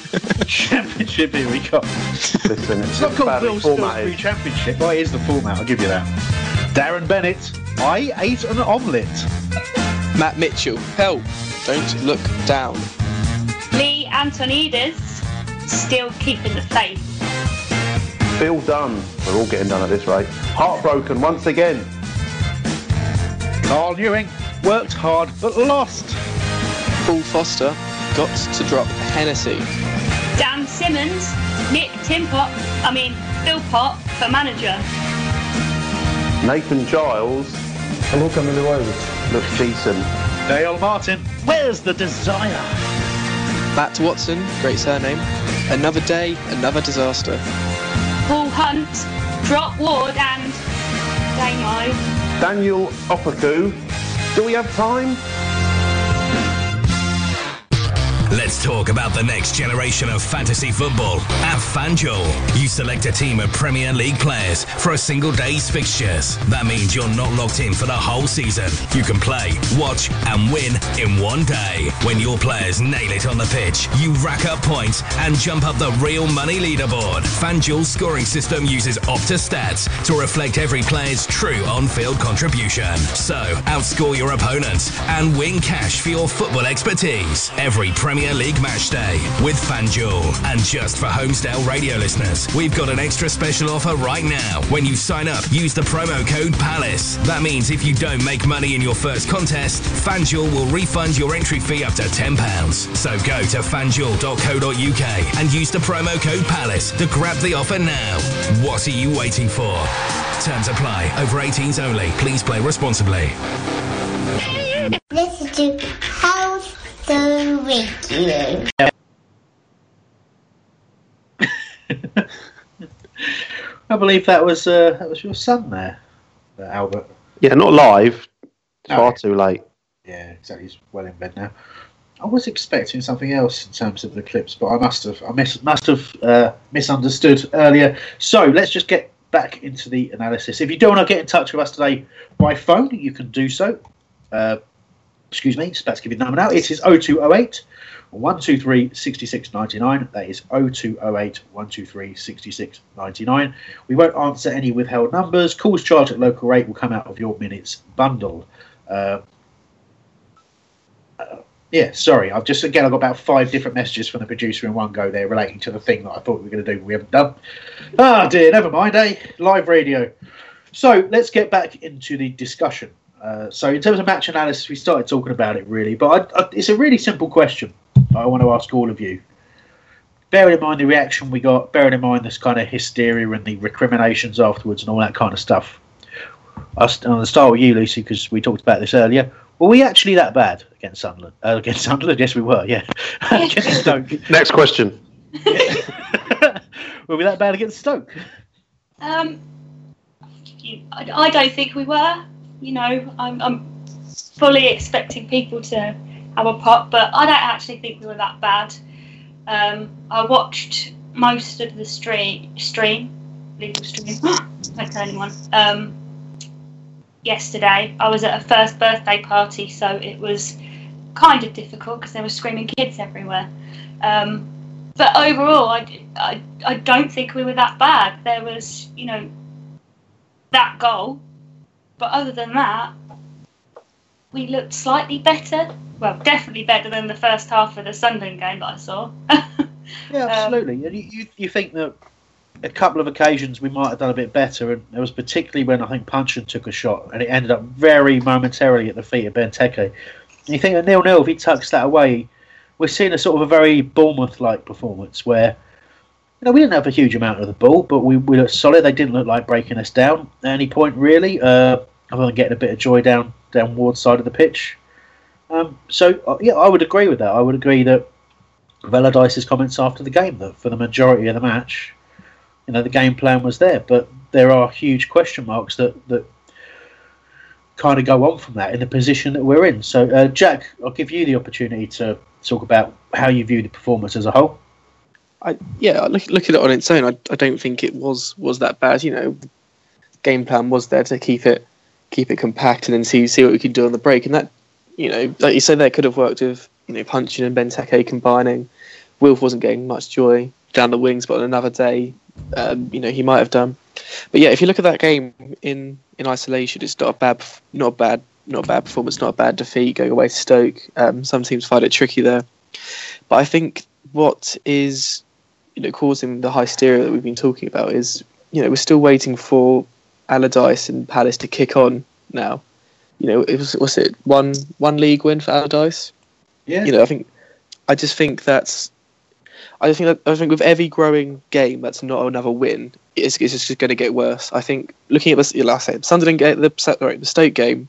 *laughs* Championship, here we come. Listen, It's not called badly Will Spilsbury. Championship. Well, it is the format, I'll give you that. Darren Bennett, I ate an omelette. Matt Mitchell, help, don't look down. Lee Antonides, still keeping the faith. Bill Dunn. We're all getting done at this rate. Heartbroken once again. Carl Ewing worked hard but lost. Paul Foster, got to drop Hennessey. Dan Simmons, Nick Timpot, I mean Phil Pot for manager. Nathan Giles And Luka Milivojevic. looks decent. Dale Martin, where's the desire? Matt Watson, great surname. Another day, another disaster. Paul Hunt, Drop Ward and Damo. Daniel Opoku. Do we have time? Let's talk about the next generation of fantasy football at FanDuel. You select a team of Premier League players for a single day's fixtures. That means you're not locked in for the whole season. You can play, watch, and win in one day. When your players nail it on the pitch, you rack up points and jump up the real money leaderboard. FanDuel's scoring system uses Opta stats to reflect every player's true on-field contribution. So, outscore your opponents and win cash for your football expertise every Premier League match day with FanDuel. And just for Holmesdale radio listeners, we've got an extra special offer right now. When you sign up, use the promo code PALACE. That means if you don't make money in your first contest, FanDuel will refund your entry fee up to £10. So go to fanduel.co.uk and use the promo code PALACE to grab the offer now. What are you waiting for? Terms apply. Over 18s only. Please play responsibly. Listen to House the Radio. I believe that was uh, that was your son there, uh, Albert. Yeah, not live. No. far too late. Yeah, exactly. He's well in bed now. I was expecting something else in terms of the clips, but I must have I miss, must have uh, misunderstood earlier. So let's just get back into the analysis. If you do want to get in touch with us today by phone, you can do so. Uh, excuse me, about to give you the number now. It is 0208 123 6699. That is 0208 123 6699. We won't answer any withheld numbers. Calls charged at local rate will come out of your minutes bundle. Uh, uh, yeah, sorry. I've just again I've got about five different messages from the producer in one go there relating to the thing that I thought we were going to do. but We haven't done. Ah dear, never mind. Eh, live radio. So let's get back into the discussion. Uh, so in terms of match analysis, we started talking about it really, but I, I, it's a really simple question. I want to ask all of you. Bearing in mind the reaction we got, bearing in mind this kind of hysteria and the recriminations afterwards and all that kind of stuff. I'll st- I'll start with you, Lucy, because we talked about this earlier. Were we actually that bad against Sunderland? Uh, against Sunderland, yes, we were. Yeah, *laughs* against Stoke. Next question. *laughs* were we that bad against Stoke? Um, I, I don't think we were. You know, I'm, I'm fully expecting people to have a pop, but I don't actually think we were that bad. Um, I watched most of the stream, stream, legal stream. *gasps* don't anyone. Um, yesterday, I was at a first birthday party, so it was kind of difficult because there were screaming kids everywhere. Um, but overall, I, I, I don't think we were that bad. There was, you know, that goal, but other than that, we looked slightly better. Well, definitely better than the first half of the Sunderland game that I saw. *laughs* Yeah, absolutely. Um, and you, you, think that a couple of occasions we might have done a bit better, and it was particularly when I think Puncheon took a shot and it ended up very momentarily at the feet of Benteke. And you think a nil nil, if he tucks that away, we're seeing a sort of a very Bournemouth like performance where know we didn't have a huge amount of the ball, but we, we looked solid. They didn't look like breaking us down at any point really, uh, other than getting a bit of joy down down Ward's side of the pitch. Um, so uh, yeah, I would agree with that. I would agree that Valadice's comments after the game that for the majority of the match, you know, the game plan was there, but there are huge question marks that that kind of go on from that in the position that we're in. So, uh, Jack, I'll give you the opportunity to talk about how you view the performance as a whole. I yeah, look look at it on its own. I, I don't think it was was that bad. You know, game plan was there to keep it keep it compact and then see see what we could do on the break. And that you know, like you say, that could have worked with you know Puncheon and Benteke combining. Wilf wasn't getting much joy down the wings, but on another day, um, you know, he might have done. But yeah, if you look at that game in in isolation, it's not a bad, not a bad, not a bad performance, not a bad defeat going away to Stoke. Um, some teams find it tricky there, but I think what is you know causing the hysteria that we've been talking about is you know we're still waiting for Allardyce and Palace to kick on now. You know, it was was it one one league win for Allardyce? Yeah. You know, I think I just think that's I just think that, I think with every growing game that's not another win, it's, it's just going to get worse. I think looking at the last game, Sunderland game, the sorry, the Stoke game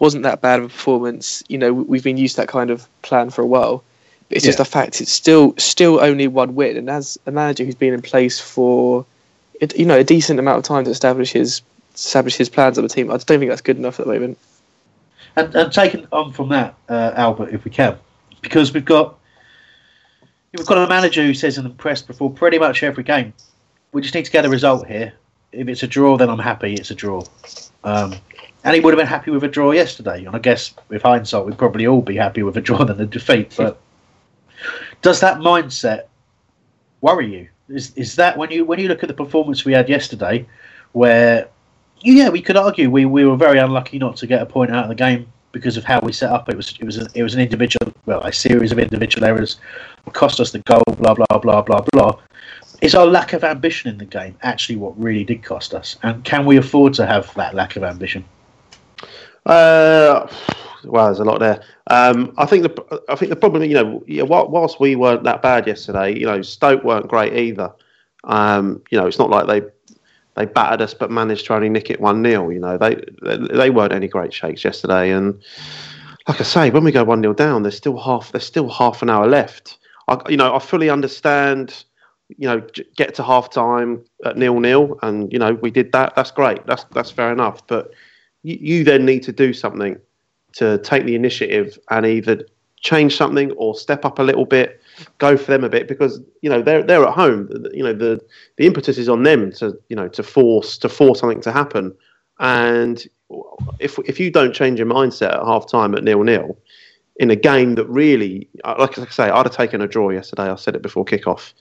wasn't that bad of a performance. You know, we've been used to that kind of plan for a while. It's just Yeah. a fact. It's still still only one win, and as a manager who's been in place for it- you know a decent amount of time to establish his establish his plans of the team, I just don't think that's good enough at the moment. And, and taking on from that, uh, Albert, if we can, because we've got we've got a manager who says in the press before pretty much every game, we just need to get a result here. If it's a draw, then I'm happy. It's a draw, um, and he would have been happy with a draw yesterday. And I guess with hindsight, we'd probably all be happy with a draw than a defeat. But does that mindset worry you? Is is that when you when you look at the performance we had yesterday, where yeah, we could argue we, we were very unlucky not to get a point out of the game because of how we set up. It was it was an, it was an individual well a series of individual errors cost us the goal. Blah blah blah blah blah. Is our lack of ambition in the game actually what really did cost us? And can we afford to have that lack of ambition? Uh, well, there's a lot there. Um, I think the I think the problem, you know, whilst we weren't that bad yesterday, you know, Stoke weren't great either. Um, you know, it's not like they they battered us but managed to only nick it one 0 You know, they, they they weren't any great shakes yesterday, and like I say, when we go one 0 down, there's still half there's still half an hour left. I, you know, I fully understand. You know, get to half time at nil nil, and you know we did that. That's great. That's that's fair enough. But you, you then need to do something to take the initiative and either change something or step up a little bit, go for them a bit because you know they're they're at home. You know the the impetus is on them to you know to force to force something to happen. And if if you don't change your mindset at half time at nil nil in a game that really, uh, like I say, I'd have taken a draw yesterday. I said it before kickoff.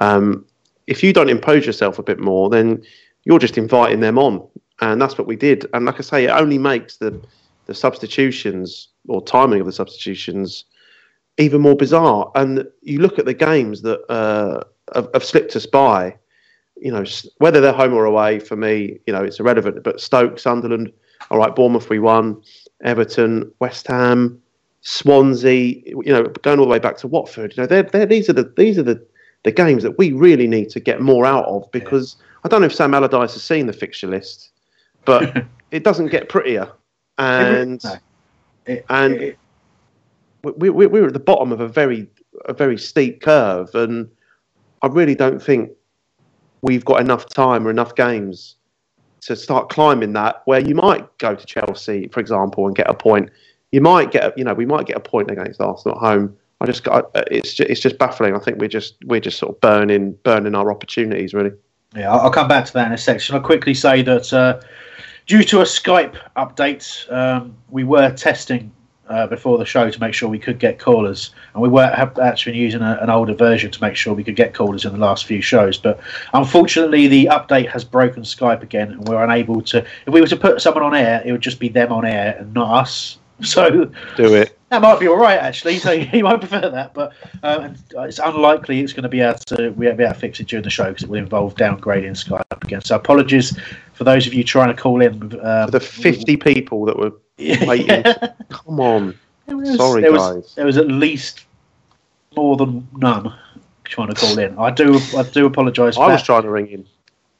Um, if you don't impose yourself a bit more, then you're just inviting them on, and that's what we did. And like I say, it only makes the the substitutions or timing of the substitutions even more bizarre. And you look at the games that uh, have, have slipped us by. You know, whether they're home or away, for me, you know, it's irrelevant. But Stoke, Sunderland, all right, Bournemouth, we won. Everton, West Ham, Swansea, you know, going all the way back to Watford. You know, they're, they're, these are the these are the, the games that we really need to get more out of because I don't know if Sam Allardyce has seen the fixture list, but *laughs* it doesn't get prettier. And and we, we, we were at the bottom of a very a very steep curve, and I really don't think we've got enough time or enough games to start climbing that. Where you might go to Chelsea, for example, and get a point. You might get, a- you know, we might get a point against Arsenal at home. I just got, it's just, it's just baffling. I think we're just we're just sort of burning burning our opportunities really. Yeah, I'll I'll come back to that in a section. I'll quickly say that uh, due to a Skype update, um, we were testing uh, before the show to make sure we could get callers, and we were have actually been using a, an older version to make sure we could get callers in the last few shows. But unfortunately, the update has broken Skype again, and we're unable to. If we were to put someone on air, it would just be them on air and not us. *laughs* So Do it. That might be all right, actually. So *laughs* he might prefer that, but um, it's unlikely it's going to be able to we be able to fix it during the show because it will involve downgrading Skype again. So apologies for those of you trying to call in. Um, the 50 people that were *laughs* waiting. Come on. was, Sorry, there guys. Was, there was at least more than none trying to call in. I do I do apologise. I was trying to ring in.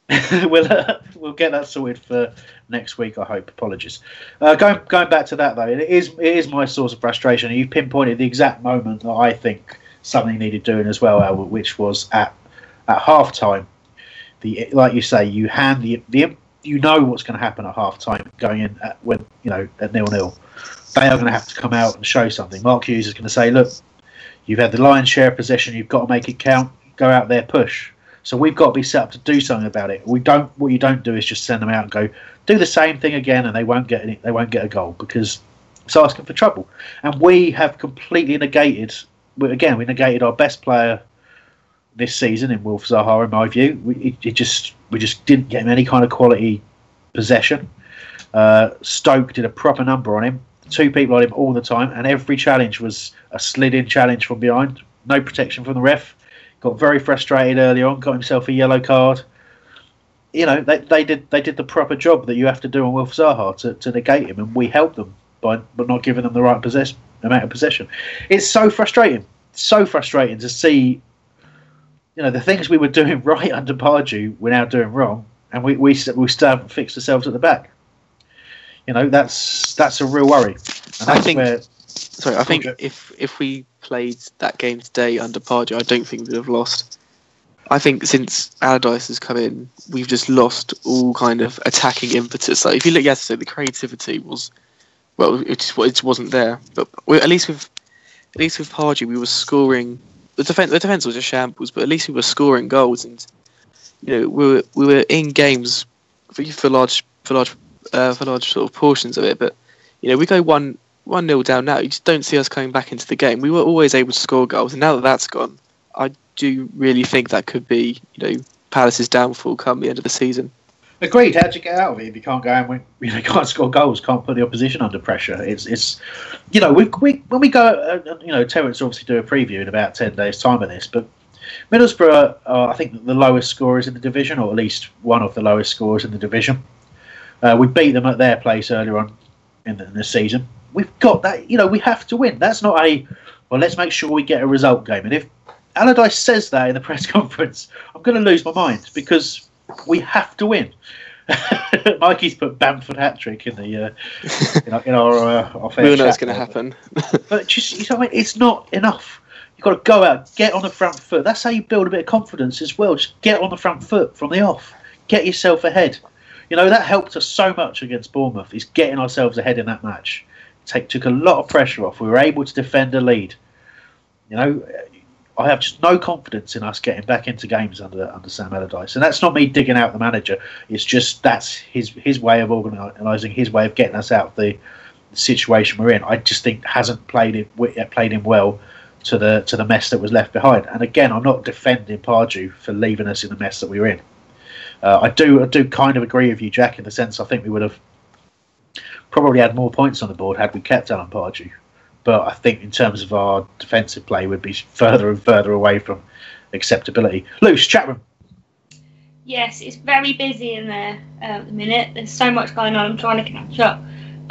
*laughs* we'll uh, we'll get that sorted for next week. I hope. Apologies. Uh, going going back to that though, it is it is my source of frustration. You've pinpointed the exact moment that I think something needed doing as well, Albert, which was at at half time. The like you say, you hand the the you know what's going to happen at half time going in at, when you know at nil nil. They are going to have to come out and show something. Mark Hughes is going to say, look, you've had the lion's share of possession. You've got to make it count. Go out there, push. So we've got to be set up to do something about it. We don't. What you don't do is just send them out and go do the same thing again, and they won't get any, they won't get a goal because it's asking for trouble. And we have completely negated. Again, we negated our best player this season in Wilf Zaha, in my view. We it, just we just didn't get him any kind of quality possession. Uh, Stoke did a proper number on him. Two people on him all the time, and every challenge was a slid-in challenge from behind. No protection from the ref got very frustrated early on, got himself a yellow card. You know, they, they did they did the proper job that you have to do on Wilf Zaha to, to negate him, and we helped them by, by not giving them the right possess, amount of possession. It's so frustrating, so frustrating to see. You know, the things we were doing *laughs* right under Pardew, we're now doing wrong, and we we we still haven't fixed ourselves at the back. You know, that's that's a real worry. And I think. where- Sorry, I think Joe. if if we played that game today under Pardew, I don't think we'd have lost. I think since Allardyce has come in, we've just lost all kind of attacking impetus. Like if you look yesterday, the creativity was well, it just it wasn't there. But we, at least with at least with Pardew, we were scoring. The defense the defense was a shambles, but at least we were scoring goals, and you know we were we were in games for for large for large uh, for large sort of portions of it. But you know we go one one nil down now. You just don't see us coming back into the game. We were always able to score goals, and now that that's gone, I do really think that could be you know Palace's downfall come the end of the season. Agreed. How'd you get out of it if you can't go and? *laughs* You know, can't score goals, can't put the opposition under pressure. It's, it's, you know, we, we when we go, uh, you know, Terence obviously do a preview in about ten days' time of this, but Middlesbrough are, I think, the lowest scorers in the division, or at least one of the lowest scorers in the division. Uh, we beat them at their place earlier on in the, in the season. We've got that. You know, we have to win. That's not a well. Let's make sure we get a result game. And if Allardyce says that in the *laughs* press conference, I'm going to lose my mind because we have to win. *laughs* Mikey's put Bamford hat trick in the uh, in our, in our, uh, our fair We know it's going to happen. *laughs* But just you know, I mean? it's not enough. You've got to go out, get on the front foot. That's how you build a bit of confidence as well. Just get on the front foot from the off. Get yourself ahead. You know that helped us so much against Bournemouth. Is getting ourselves ahead in that match. Take took a lot of pressure off. We were able to defend a lead. You know, I have just no confidence in us getting back into games under under Sam Allardyce, and that's not me digging out the manager. It's just that's his his way of organising, his way of getting us out of the, situation we're in. I just think hasn't played it played him well to the to the mess that was left behind. And again, I'm not defending Pardew for leaving us in the mess that we were in. Uh, I do I do kind of agree with you, Jack, in the sense I think we would have probably had more points on the board had we kept Alan Pardew. But I think in terms of our defensive play, we'd be further and further away from acceptability. Loose chat room. Yes, it's very busy in there uh, at the minute. There's so much going on. I'm trying to catch up.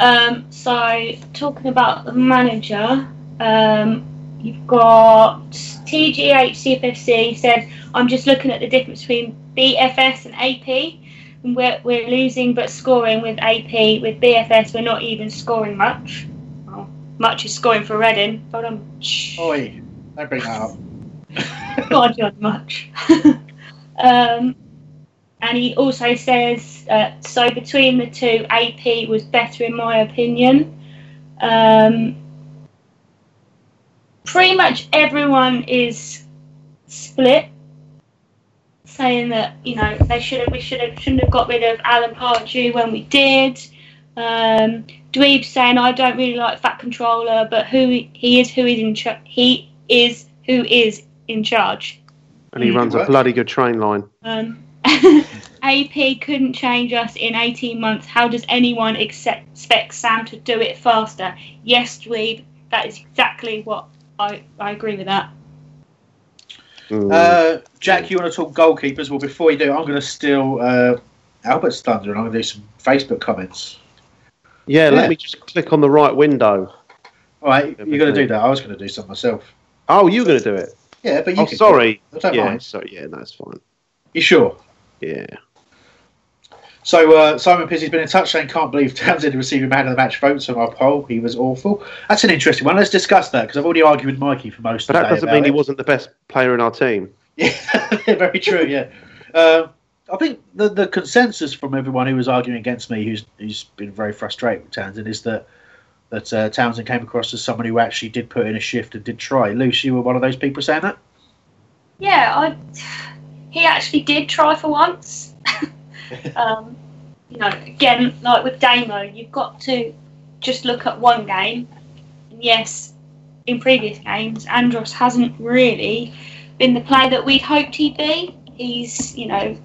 Um, so, talking about the manager, um, you've got TGH CFFC said, I'm just looking at the difference between BFS and AP. We're, we're losing but scoring with AP. With BFS, we're not even scoring much. Well, much is scoring for Reading, but I'm Oi, don't bring that up. not *laughs* John much. *laughs* um, and he also says uh, so between the two, AP was better in my opinion. Um, pretty much everyone is split, saying that you know they should have we should have shouldn't have got rid of Alan Pardew when we did. Um, Dweeb saying I don't really like Fat Controller, but who he, he is who is in charge. He is who is in charge. And he runs a bloody good train line. Um, *laughs* AP couldn't change us in 18 months. How does anyone accept, expect Sam to do it faster? Yes, Dweeb, that is exactly what I I agree with that. Uh, Jack, you want to talk goalkeepers? Well, before you do, I'm going to steal uh, Albert's thunder and I'm going to do some Facebook comments. Yeah, Yeah. let me just click on the right window. All right, you're going to do that. I was going to do some myself. Oh, you're going to do it? Yeah, but you oh, can sorry. do it. I don't yeah, mind. sorry. Yeah, that's fine. You sure? Yeah. So uh, Simon Pizzi's been in touch saying can't believe Townsend received a man of the match votes on our poll. He was awful. That's an interesting one. Let's discuss that because I've already argued with Mikey for most But that doesn't about mean he wasn't the best player in our team. Yeah, *laughs* very true. Yeah. Uh, I think the the consensus from everyone who was arguing against me, who's who's been very frustrated with Townsend, is that that uh, Townsend came across as someone who actually did put in a shift and did try. Lucy, you were one of those people saying that. Yeah, I. He actually did try for once. *laughs* um, you know, again, like with Damo, you've got to just look at one game. And yes, in previous games, Andros hasn't really been the player that we'd hoped he'd be. He's, you know,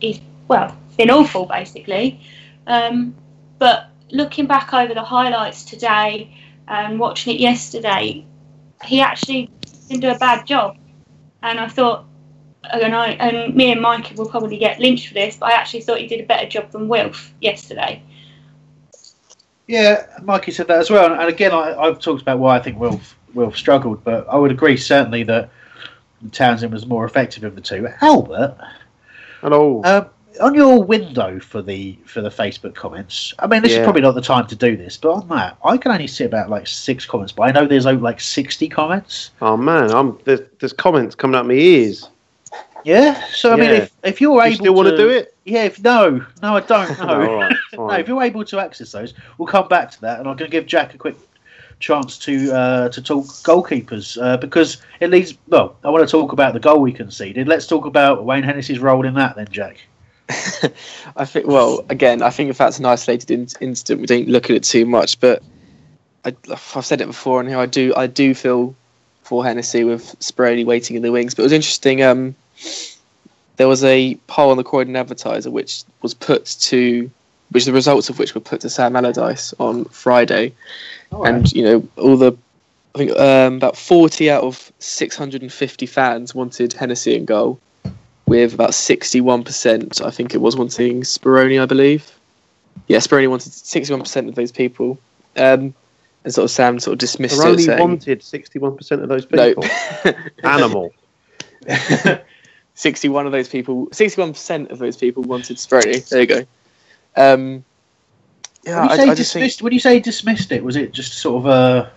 he's well, been awful basically. Um, but looking back over the highlights today and watching it yesterday, he actually didn't do a bad job. And I thought, and I and me and Mike will probably get lynched for this, but I actually thought he did a better job than Wilf yesterday. Yeah, Mikey said that as well. And again, I, I've talked about why I think Wilf Wilf struggled, but I would agree certainly that Townsend was more effective of the two. Albert, hello. Um, on your window for the for the Facebook comments, I mean, this is probably not the time to do this, but on that, I can only see about like six comments. But I know there's over like sixty comments. Oh man, I'm there's, there's comments coming out my ears. Yeah. So I mean, Yeah. if, if you're You able, still wanna do it? Yeah. If no, no, I don't. No. *laughs* No, all right, no. If you're able to access those, we'll come back to that, and I'm going to give Jack a quick chance to uh, to talk goalkeepers uh, because it leads. Well, I want to talk about the goal we conceded. Let's talk about Wayne Hennessey's role in that, then, Jack. *laughs* I think. Well, again, I think if that's an isolated in- incident, we don't look at it too much. But I, I've said it before, and here I do. I do feel for Hennessey with Speroni waiting in the wings. But it was interesting. Um, there was a poll on the Croydon Advertiser which was put to, which the results of which were put to Sam Allardyce on Friday, and you know all the. I think um, about 40 out of 650 fans wanted Hennessey in goal, with about 61%, I think it was, wanting Speroni, I believe. Yeah, Speroni wanted 61% of those people. Um, and sort of Sam sort of dismissed There it, saying, wanted 61% of those No. people. *laughs* Animal. *laughs* 61 of those people, 61% of those people wanted Speroni. There you go. Um, yeah, when you I, say I just think dismissed, when you say dismissed it, was it just sort of uh,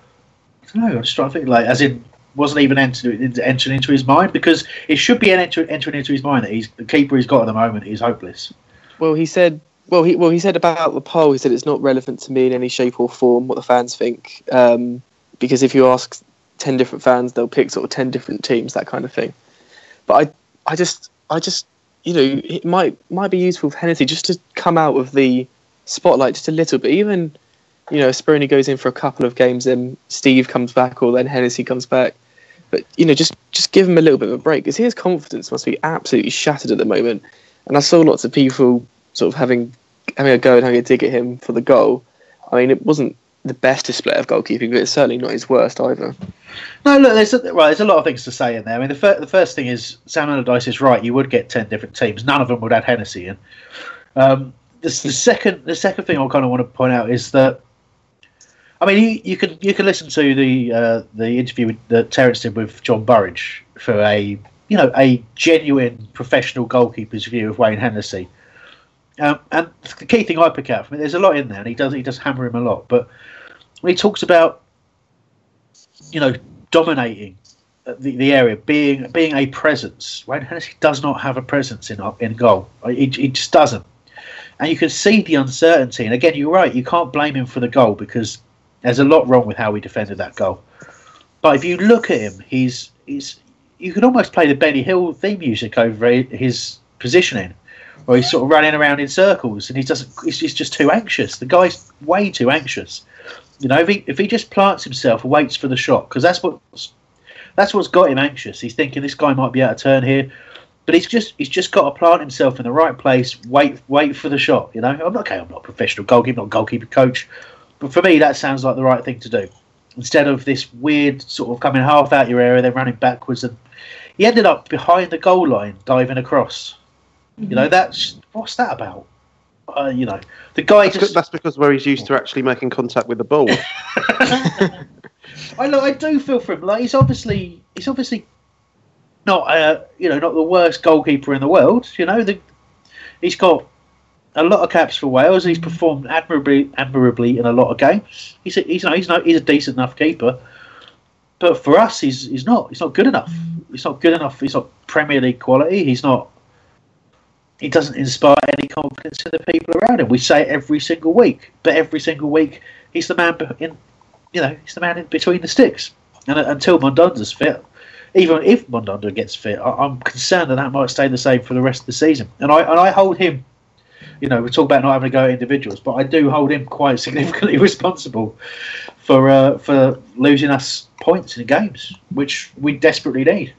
I don't know. I'm just trying to think, like, as in, wasn't even entered, entering into his mind because it should be enter, entering into his mind that he's the keeper he's got at the moment is hopeless. Well, he said. Well, he well he said about the poll. He said it's not relevant to me in any shape or form what the fans think, um, because if you ask ten different fans, they'll pick sort of ten different teams, that kind of thing. But I, I just, I just, you know, it might might be useful for Hennessey just to come out of the spotlight just a little bit. Even, you know, Speroni goes in for a couple of games, then Steve comes back, or then Hennessey comes back. But you know, just just give him a little bit of a break because his confidence must be absolutely shattered at the moment. And I saw lots of people sort of having having a go and having a dig at him for the goal. I mean, it wasn't the best display of goalkeeping, but it's certainly not his worst either. No, look, there's a, right, there's a lot of things to say in there. I mean, the, fir- the first thing is Sam Allardyce is right. You would get ten different teams. None of them would add Hennessey in. Um, the, the second, the second thing I kind of want to point out is that, I mean, you, you can you can listen to the uh, the interview that Terence did with John Burridge for a you know a genuine professional goalkeeper's view of Wayne Hennessey. Um, and the key thing I pick out from it, there's a lot in there, and he does he does hammer him a lot. But he talks about you know dominating the, the area, being being a presence, Wayne Hennessey does not have a presence in in goal. He, he just doesn't, and you can see the uncertainty. And again, you're right. You can't blame him for the goal because there's a lot wrong with how he defended that goal. But if you look at him, he's he's you could almost play the Benny Hill theme music over his positioning, where he's sort of running around in circles and he doesn't. He's just too anxious. The guy's way too anxious. You know, if he if he just plants himself and waits for the shot, because that's what that's what's got him anxious. He's thinking this guy might be out of turn here, but he's just he's just got to plant himself in the right place. Wait wait for the shot. You know, I'm not okay. I'm not a professional goalkeeper, not a goalkeeper coach, but for me that sounds like the right thing to do. instead of this weird sort of coming half out your area, then running backwards, and he ended up behind the goal line diving across. You know mm-hmm. that's what's that about? Uh, you know the guy That's, just. that's because where he's used to actually making contact with the ball. *laughs* I know I do feel for him. Like he's obviously he's obviously not uh, you know not the worst goalkeeper in the world. You know the he's got a lot of caps for Wales. He's performed admirably admirably in a lot of games. He's a, he's no, he's no, he's a decent enough keeper. But for us, he's he's not he's not good enough. He's not good enough. He's not Premier League quality. He's not. He doesn't inspire any confidence in the people around him. We say it every single week, but every single week he's the man in you know, he's the man in between the sticks. And uh, until Mandanda's fit, even if Mandanda gets fit, I, I'm concerned that that might stay the same for the rest of the season. And I and I hold him, you know, we talk about not having to go at individuals, but I do hold him quite *laughs* significantly responsible for uh, for losing us points in games, which we desperately need.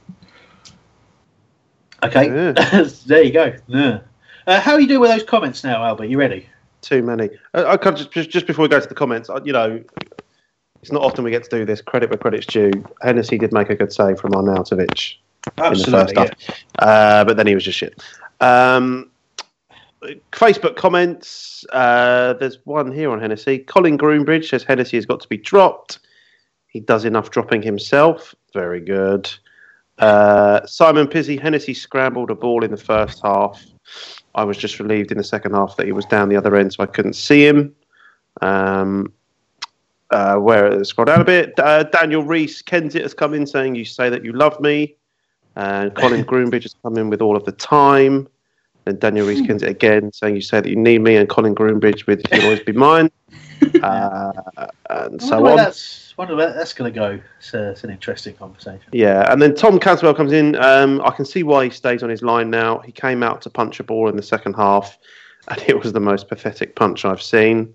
Okay, *laughs* there you go. Yeah. Uh, how are you doing with those comments now, Albert? You ready? Too many. Uh, I can't just, just before we go to the comments, uh, you know, it's not often we get to do this. Credit where credit's due. Hennessey did make a good save from Arnautovic in the Absolutely, first half, uh, but then he was just shit. Um, Facebook comments. Uh, there's one here on Hennessey. Colin Groombridge says Hennessey has got to be dropped. He does enough dropping himself. Very good. Uh, Simon Pizzi, Hennessey scrambled a ball in the first half. I was just relieved in the second half that he was down the other end, so I couldn't see him. Um, uh, where scroll down a bit. Uh, Daniel Reese Kensit has come in saying you say that you love me, and Colin *laughs* Groombridge has come in with all of the time. And Daniel Reese *laughs* Kensit again saying you say that you need me, and Colin Groombridge with you'll always be mine. *laughs* Uh, and so on. that's wonder where that's going to go. It's, uh, it's an interesting conversation. Yeah, and then Tom Caswell comes in. Um, I can see why he stays on his line now. He came out to punch a ball in the second half, *laughs* and it was the most pathetic punch I've seen.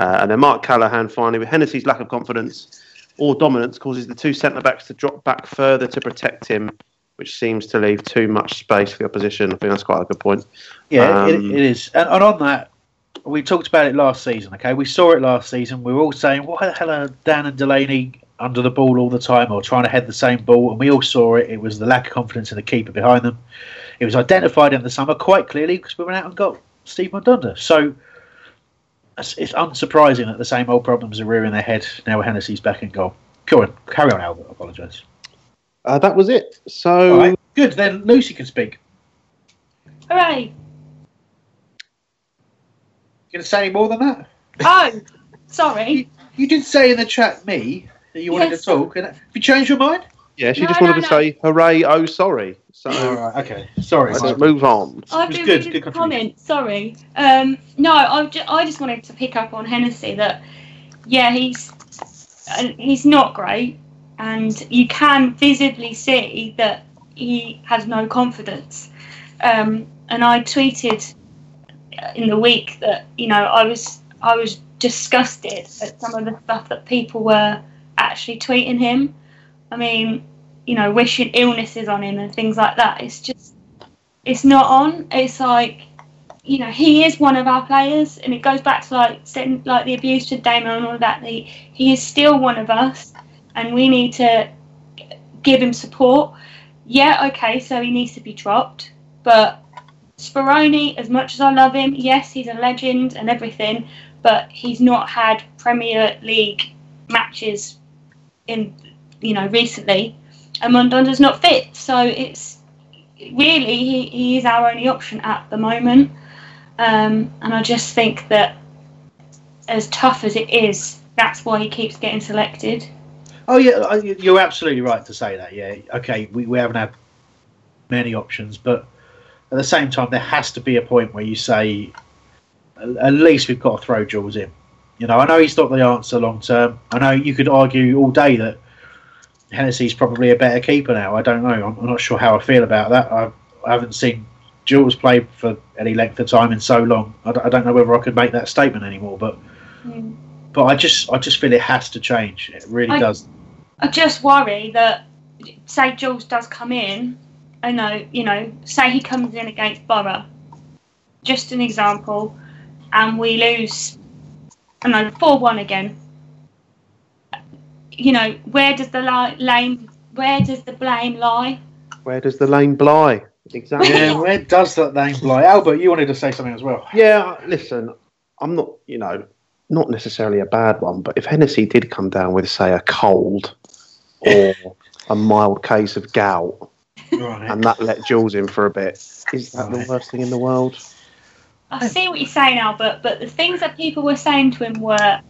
Uh, and then Mark Callahan finally, with Hennessey's lack of confidence or dominance, causes the two centre backs to drop back further to protect him, which seems to leave too much space for the opposition. I think that's quite a good point. Yeah, it, Um, it is. And, and on that, we talked about it last season. Okay, we saw it last season. We were all saying, "Why the hell are Dann and Delaney under the ball all the time, or trying to head the same ball?" And we all saw it. It was the lack of confidence in the keeper behind them. It was identified in the summer quite clearly because we went out and got Steve Mandanda. So it's, it's unsurprising that the same old problems are rearing their head now. Hennessey's back in goal. Go on, carry on, Albert. I apologise. Uh, that was it. So All right, good. Then Lucy can speak. Hooray! You going to say any more than that? Oh, sorry. You did say in the chat me that you wanted Yes. to talk. And have you changed your mind? yeah, she No, just no, wanted to no. say, "Hooray! Oh, sorry." So All right. Okay. Sorry. let's move on. I've was been good, reading good comment. Sorry. Um, no, I, ju- I just wanted to pick up on Hennessey that, yeah, he's uh, he's not great, and you can visibly see that he has no confidence. Um, and I tweeted in the week that you know I was I was disgusted at some of the stuff that people were actually tweeting him. I mean, you know, wishing illnesses on him and things like that. It's just it's not on. It's like, you know, he is one of our players, and it goes back to like like the abuse to Damon and all that. He, he is still one of us, and we need to give him support. Yeah, okay, so he needs to be dropped, but Speroni, as much as I love him, yes, he's a legend and everything, but he's not had Premier League matches in, you know, recently, and Mandanda's not fit, so it's really he, he is our only option at the moment. Um, and I just think that as tough as it is, that's why he keeps getting selected. Oh yeah, you're absolutely right to say that. Yeah. Okay. We, we haven't had many options, but at the same time, there has to be a point where you say, at least we've got to throw Jules in. You know, I know he's not the answer long term. I know you could argue all day that Hennessey's probably a better keeper now. I don't know. I'm, not sure how I feel about that. I, I haven't seen Jules play for any length of time in so long. I, don't- I don't know whether I could make that statement anymore. But hmm. but I just I just feel it has to change. It really I- does. I just worry that, say, Jules does come in, I know, you know, say he comes in against Boro, just an example, and we lose, I know, 4 1 again. you know, where does the li- lane, where does the blame lie? Where does the lane lie? Exactly. Yeah, where does that name lie? Albert, you wanted to say something as well. Yeah, listen, I'm not, you know, not necessarily a bad one, but if Hennessey did come down with, say, a cold or a mild case of gout, Right. and that let Jules in for a bit, is that Right. the worst thing in the world? I see what you're saying, Albert, but the things that people were saying to him were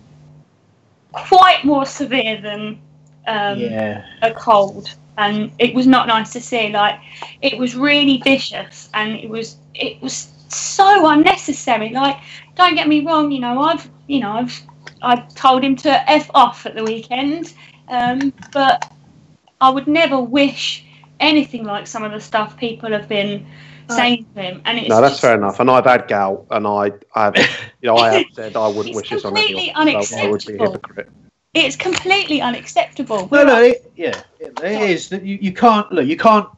quite more severe than um, yeah. a cold, and it was not nice to see. Like it was really vicious, and it was it was so unnecessary. Like, don't get me wrong, you know, I've you know I've I've told him to f off at the weekend, um, but I would never wish anything like some of the stuff people have been oh. saying to him. And it's No, that's just- fair enough. And I've had gout, and I, I have, you know, I have said I wouldn't wish this on completely anyone. So I would be a unacceptable. hypocrite. It's completely unacceptable. No, no, it, yeah, it, it is. that You, you can't look. You can't.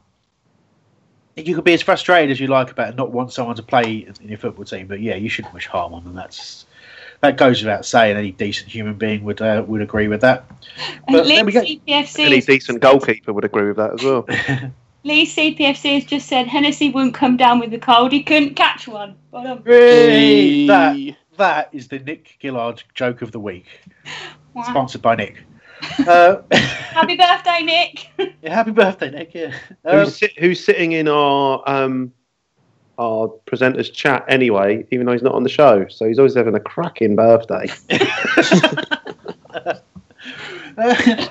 You could be as frustrated as you like about not want someone to play in your football team, but yeah, you shouldn't wish harm on them. That's that goes without saying. Any decent human being would uh, would agree with that. But Lee there we go. CPFC, Any decent goalkeeper would agree with that as well. *laughs* Lee CPFC has just said Hennessey wouldn't come down with the cold. He couldn't catch one. But That that is the Nick Gillard joke of the week, wow. sponsored by Nick. *laughs* Uh, Happy birthday, Nick. *laughs* yeah, happy birthday, Nick. Yeah. Um, who's, sit, who's sitting in our um, our presenters chat anyway, even though he's not on the show. So he's always having a cracking birthday. *laughs* *laughs*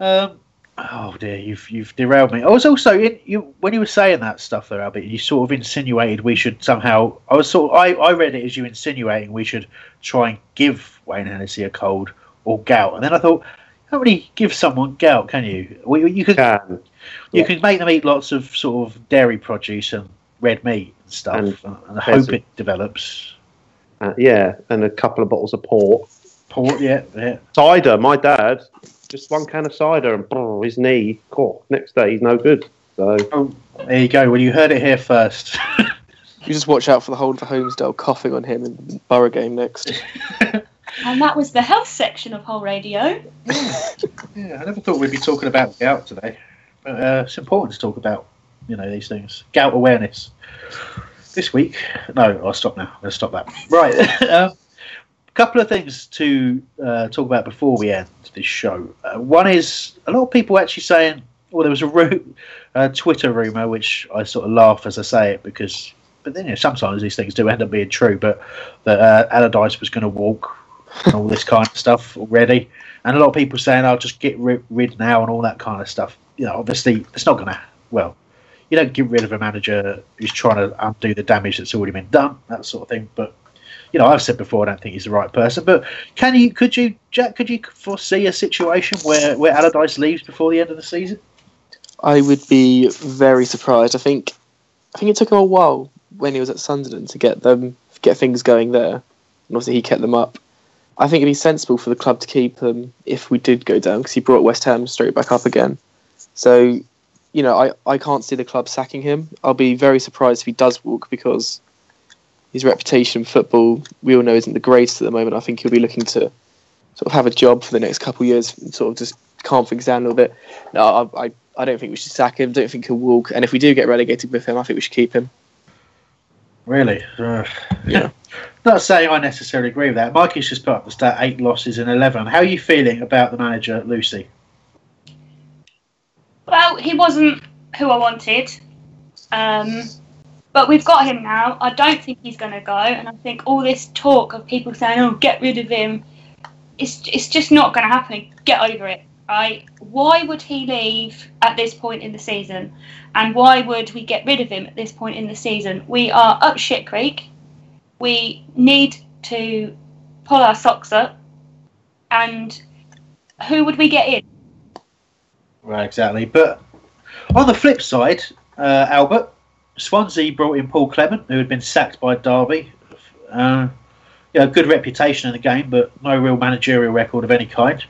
um, oh dear, you've you've derailed me. I was also in you when you were saying that stuff there, Albert. You sort of insinuated we should somehow. I was sort. Of, I I read it as you insinuating we should try and give Wayne Hennessey a cold or gout, and then I thought. Can't really give someone gout, can you? Well, you, you could Can. you can make them eat lots of sort of dairy produce and red meat and stuff, And and, and hope pheasant. it develops. Uh, yeah, and a couple of bottles of port. Port, yeah, yeah. Cider, my dad, just one can of cider and brr, his knee, cool. next day he's no good. So Oh, there you go. Well, you heard it here first. *laughs* You just watch out for the hold for Holmesdale coughing on him in the Boro game next. *laughs* and that was the health section of Whole Radio. Yeah, I never thought we'd be talking about gout today, but uh, it's important to talk about, you know, these things. Gout awareness. This week, no, I'll stop now. To stop that. Right, *laughs* um, a couple of things to uh, talk about before we end this show. Uh, one is a lot of people actually saying, well, there was a ru- *laughs* Twitter rumor, which I sort of laugh as I say it because, but then you know, sometimes these things do end up being true. But that uh, Allardyce was going to walk and all this kind of stuff already. And a lot of people saying, "I'll just get rid, rid now" and all that kind of stuff. You know, obviously, it's not going to. Well, you don't get rid of a manager who's trying to undo the damage that's already been done, that sort of thing. But you know, I've said before, I don't think he's the right person. But can you, could you, Jack, could you foresee a situation where where Allardyce leaves before the end of the season? I would be very surprised. I think I think it took him a while when he was at Sunderland to get them get things going there, and obviously he kept them up. I think it'd be sensible for the club to keep him if we did go down because he brought West Ham straight back up again. So, you know, I, I can't see the club sacking him. I'll be very surprised if he does walk because his reputation in football we all know isn't the greatest at the moment. I think he'll be looking to sort of have a job for the next couple of years and sort of just calm things down a little bit. No, I, I, I don't think we should sack him. Don't think he'll walk. And if we do get relegated with him, I think we should keep him. Really? Uh, Yeah. *laughs* Not saying I necessarily agree with that. Mikey's just put up the stat eight losses in 11. How are you feeling about the manager, Lucy? Well, he wasn't who I wanted. Um, but we've got him now. I don't think he's going to go. And I think all this talk of people saying, oh, get rid of him, it's, it's just not going to happen. Get over it, right? Why would he leave at this point in the season? And why would we get rid of him at this point in the season? We are up shit creek. We need to pull our socks up. And who would we get in? Right, exactly. But on the flip side, uh, Albert, Swansea brought in Paul Clement, who had been sacked by Derby. Uh, good reputation in the game, but no real managerial record of any kind.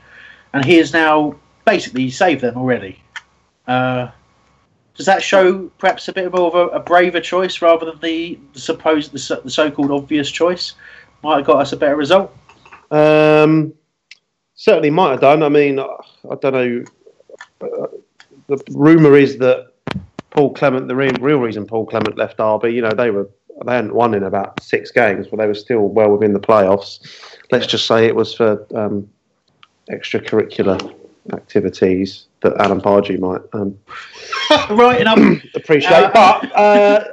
And he has now basically saved them already. Uh, does that show perhaps a bit more of a, a braver choice rather than the, the supposed the, so- the so-called obvious choice? Might have got us a better result. Um, certainly might have done. I mean, I don't know. The rumor is that Paul Clement, the real, real reason Paul Clement left Derby, you know, they were they hadn't won in about six games, but they were still well within the playoffs. Let's just say it was for um, extracurricular activities that Alan Pardew might um, *laughs* right up *coughs* appreciate. Uh, but uh,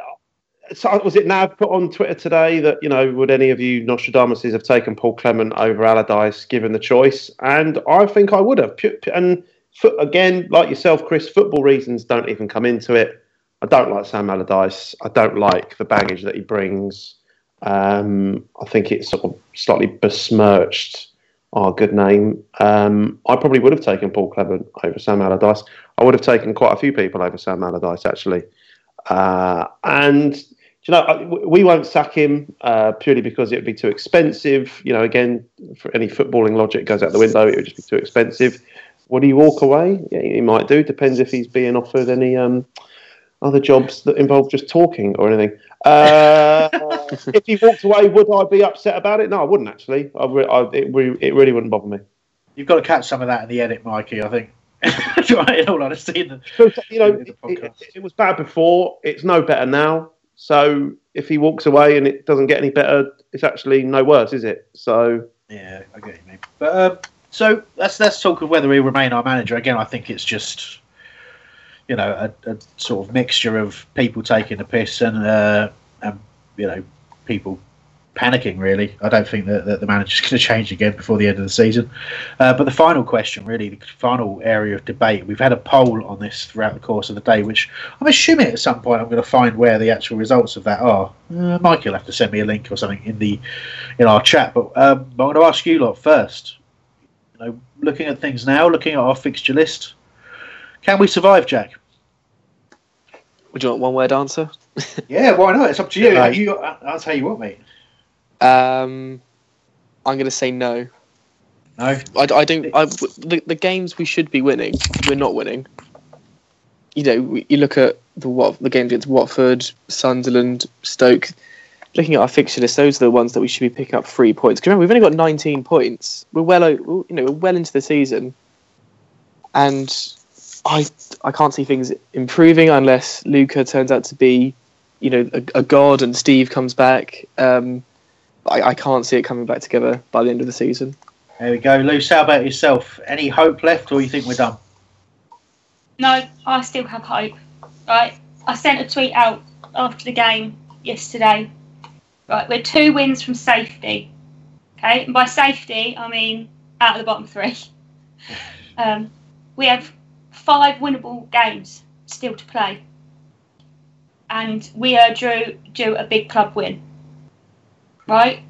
so was it now put on Twitter today that you know would any of you Nostradamuses have taken Paul Clement over Allardyce given the choice? And I think I would have. And fo- again, like yourself, Chris, football reasons don't even come into it. I don't like Sam Allardyce. I don't like the baggage that he brings. Um, I think it's sort of slightly besmirched our good name. Um, I probably would have taken Paul Clement over Sam Allardyce. I would have taken quite a few people over Sam Allardyce, actually. Uh, and you know, we won't sack him uh, purely because it would be too expensive. You know, again, for any footballing logic goes out the window. It would just be too expensive. Would he walk away? Yeah, he might do. Depends if he's being offered any um, other jobs that involve just talking or anything. Uh, *laughs* if he walked away, would I be upset about it? No, I wouldn't actually. I, I, it, re- it really wouldn't bother me. You've got to catch some of that in the edit, Mikey. I think. *laughs* in all honesty, in the- So, you know, it, it, it was bad before. It's no better now. So if he walks away and it doesn't get any better, it's actually no worse, is it? So Yeah, I get you mean. But um, so let's let's talk of whether he remain our manager again. I think it's just you know a, a sort of mixture of people taking the piss and uh, and you know people panicking. Really, I don't think that, that the manager's *laughs* going to change again before the end of the season. Uh, but the final question, really, the final area of debate. We've had a poll on this throughout the course of the day, which I'm assuming at some point I'm going to find where the actual results of that are. Uh, Mike will have to send me a link or something in the in our chat. But um, I'm going to ask you lot first. You know, looking at things now, looking at our fixture list, can we survive, Jack? Would you want one word answer? *laughs* Yeah, why not? It's up to you. No. you I'll tell you what, mate. Um, I'm going to say no. No, I, I don't. I, the, the games we should be winning, we're not winning. You know, you look at the what the games against Watford, Sunderland, Stoke. Looking at our fixture list, those are the ones that we should be picking up three points. 'Cause remember, we've only got 19 points. We're well, you know, we're well into the season, and I I can't see things improving unless Luka turns out to be, you know, a, a god and Steve comes back. Um, I, I can't see it coming back together by the end of the season. There we go. Luce, how about yourself? Any hope left, or you think we're done? No, I still have hope. Right, I sent a tweet out after the game yesterday. Right, we're two wins from safety. Okay, and by safety I mean out of the bottom three. *laughs* Um, we have five winnable games still to play, and we are due due a big club win. Right,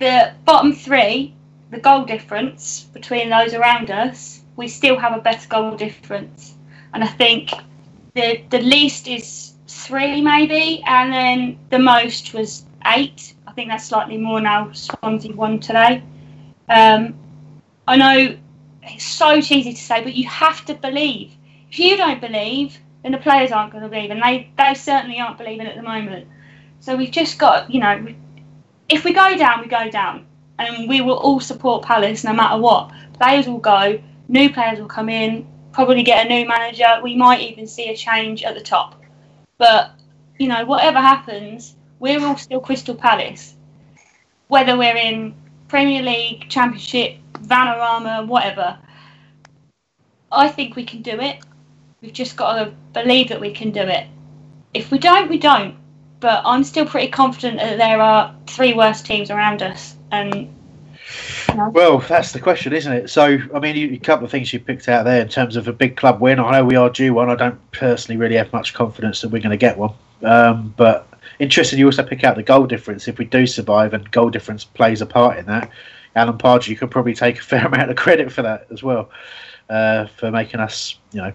the bottom three, the goal difference between those around us, we still have a better goal difference, and I think the the least is three maybe, and then the most was eight. I think that's slightly more now. Swansea won today. Um, I know it's so cheesy to say, but you have to believe. If you don't believe, then the players aren't going to believe, and they they certainly aren't believing at the moment. So we've just got, you know, if we go down, we go down, and we will all support Palace no matter what. Players will go, new players will come in, probably get a new manager. We might even see a change at the top. But you know, whatever happens, we're all still Crystal Palace. Whether we're in Premier League, Championship, Vanarama, whatever. I think we can do it. We've just got to believe that we can do it. If we don't, we don't. But I'm still pretty confident that there are three worst teams around us, and Well, that's the question, isn't it? So, I mean, you, a couple of things you picked out there in terms of a big club win. I know we are due one. I don't personally really have much confidence that we're going to get one. Um, but interesting, you also pick out the goal difference. If we do survive and goal difference plays a part in that, Alan Pardew you could probably take a *laughs* fair amount of credit for that as well, uh, for making us, you know,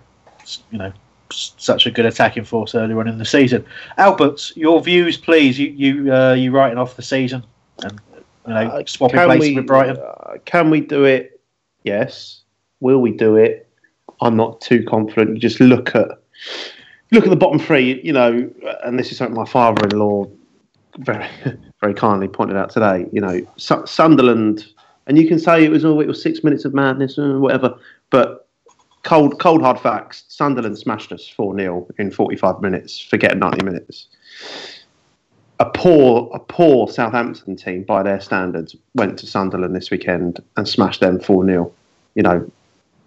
you know, such a good attacking force earlier on in the season. Albert, your views, please. You you uh, you writing off the season and you know swapping Uh, can places we- with Brighton. uh, can we do it? Yes. Will we do it? I'm not too confident. You just look at look at the bottom three. You know, and this is something my father-in-law very *laughs* very kindly pointed out today. You know, Su- Sunderland And you can say it was oh, it was six minutes of madness or whatever, but cold, cold hard facts. Sunderland smashed us four 0 in forty five minutes. Forget ninety minutes. A poor, a poor Southampton team by their standards went to Sunderland this weekend and smashed them four 0 You know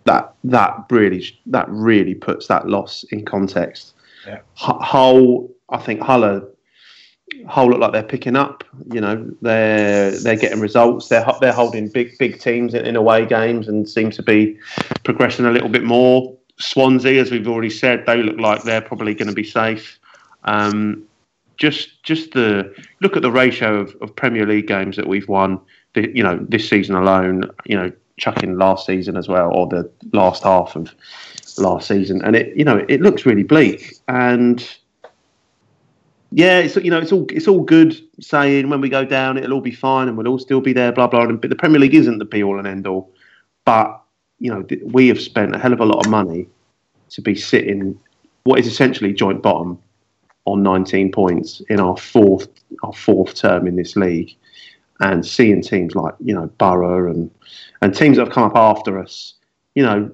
that that really that really puts that loss in context. Yeah. Hull, I think Hull are Hull look like they're picking up. You know, they're they're getting results. They're they're holding big big teams in, in away games and seem to be progressing a little bit more. Swansea, as we've already said, they look like they're probably going to be safe. Um, just just the look at the ratio of, of Premier League games that we've won. The, you know, this season alone. You know, chucking last season as well, or the last half of last season, and it you know it looks really bleak and yeah, it's you know it's all it's all good saying when we go down it'll all be fine and we'll all still be there, blah blah. Blah. But the Premier League isn't the be all and end all. But you know we have spent a hell of a lot of money to be sitting what is essentially joint bottom on 19 points in our fourth our fourth term in this league, and seeing teams like you know Boro and and teams that have come up after us, you know,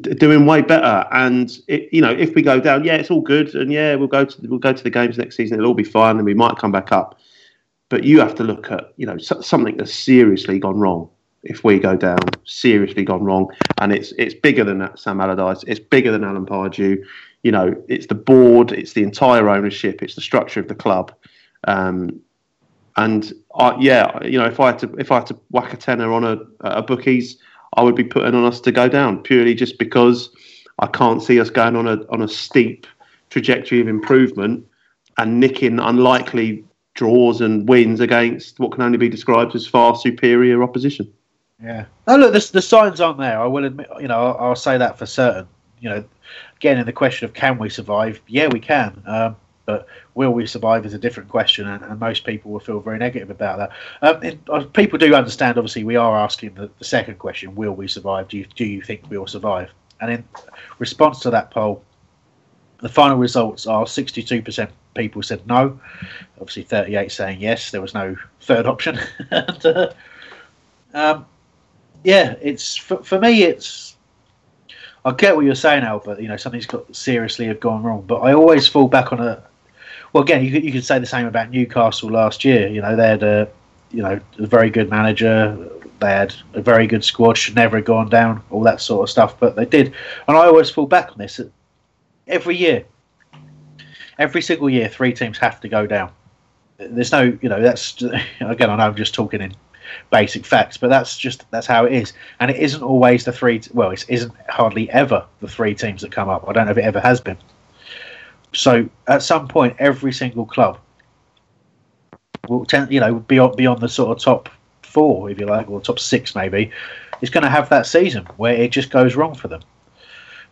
doing way better. And it, you know, if we go down, yeah, it's all good, and yeah, we'll go to we'll go to the games next season. It'll all be fine, and we might come back up. But you have to look at you know something that's seriously gone wrong. If we go down, seriously gone wrong, and it's it's bigger than that. Sam Allardyce, it's bigger than Alan Pardew. You know, it's the board, it's the entire ownership, it's the structure of the club. Um, and I, yeah, you know, if I had to if I had to whack a tenner on a, a bookies, I would be putting on us to go down purely just because I can't see us going on a on a steep trajectory of improvement and nicking unlikely draws and wins against what can only be described as far superior opposition. Yeah. No, look, the, the signs aren't there. I will admit, you know, I'll, I'll, say that for certain. You know, again, in the question of can we survive? Yeah, we can. Um, but will we survive is a different question, and, and most people will feel very negative about that. Um, it, uh, people do understand, obviously, we are asking the, the, second question: Will we survive? Do you, do you think we will survive? And in response to that poll, the final results are 62% people said no, obviously 38 saying yes. There was no third option. and, *laughs* uh, um, yeah, it's for, for me, it's I get what you're saying, Albert. You know, something's got seriously have gone wrong, but I always fall back on a well, again, you, you could say the same about Newcastle last year. You know, they had a, you know, a very good manager. They had a very good squad. Should never have gone down. All that sort of stuff, but they did. And I always fall back on this every year. Every single year, three teams have to go down. There's no, you know, that's *laughs* again. I know I'm just talking in basic facts, but that's just that's how it is. And it isn't always the three. Well, it isn't hardly ever the three teams that come up. I don't know if it ever has been. So at some point, every single club will tend, you know, beyond beyond the sort of top four, if you like, or top six maybe, is going to have that season where it just goes wrong for them.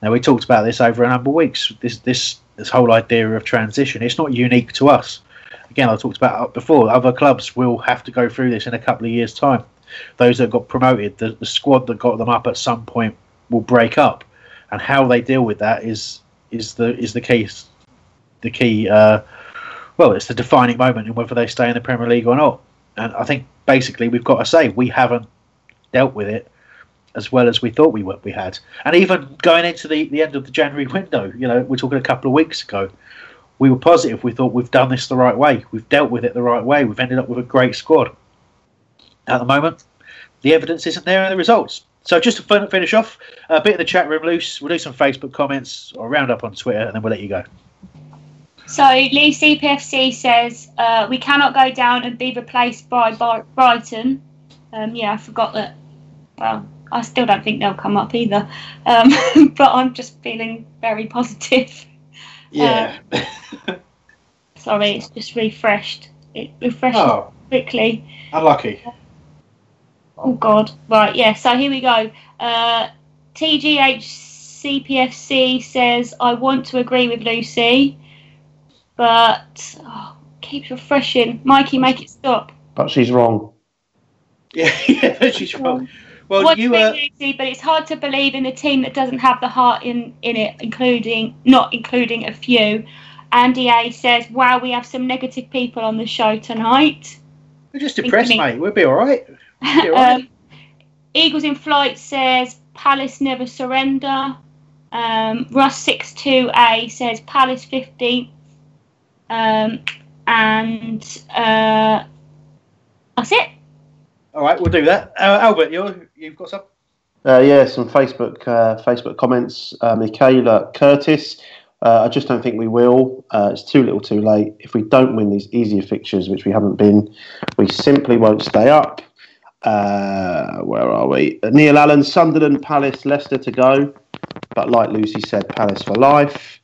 Now we talked about this over a number of weeks. This this this whole idea of transition. It's not unique to us. Again, I talked about it before. Other clubs will have to go through this in a couple of years' time. Those that got promoted, the, the squad that got them up at some point will break up, and how they deal with that is is the is the case the key. Uh, well, it's the defining moment in whether they stay in the Premier League or not. And I think basically we've got to say we haven't dealt with it as well as we thought we were, we had. And even going into the, the end of the January window, you know, we're talking a couple of weeks ago, we were positive. We thought we've done this the right way. We've dealt with it the right way. We've ended up with a great squad. At the moment, the evidence isn't there in the results. So just to finish off, a bit of the chat room loose. We'll do some Facebook comments or round up on Twitter, and then we'll let you go. So Lee CPFC says uh, we cannot go down and be replaced by Brighton. Um, yeah, I forgot that. Well, I still don't think they'll come up either. Um, *laughs* but I'm just feeling very positive. Yeah. Uh, sorry, it's just refreshed. It refreshed oh, quickly. Unlucky. Oh God! Right, yeah. So here we go. Uh, TGH CPFC says I want to agree with Lucy but oh, keeps refreshing. Mikey, make it stop. But she's wrong. Yeah, *laughs* yeah she's wrong. Well, What's you uh... Lucy, but it's hard to believe in a team that doesn't have the heart in, in it, including not including a few. Andy A says, "Wow, we have some negative people on the show tonight." We're just depressed, mate. We'll be all right. Be all *laughs* right. um, Eagles in Flight says Palace never surrender. Um, Russ62A says Palace 15th. Um, and uh, that's it. All right, we'll do that. Uh, Albert, you you've got some. Uh, yeah, some Facebook uh, Facebook comments. Uh, Michaela Curtis. Uh, I just don't think we will. Uh, it's too little, too late. If we don't win these easier fixtures, which we haven't been, we simply won't stay up. Uh, where are we? Neil Allen, Sunderland, Palace, Leicester to go. But like Lucy said, Palace for life.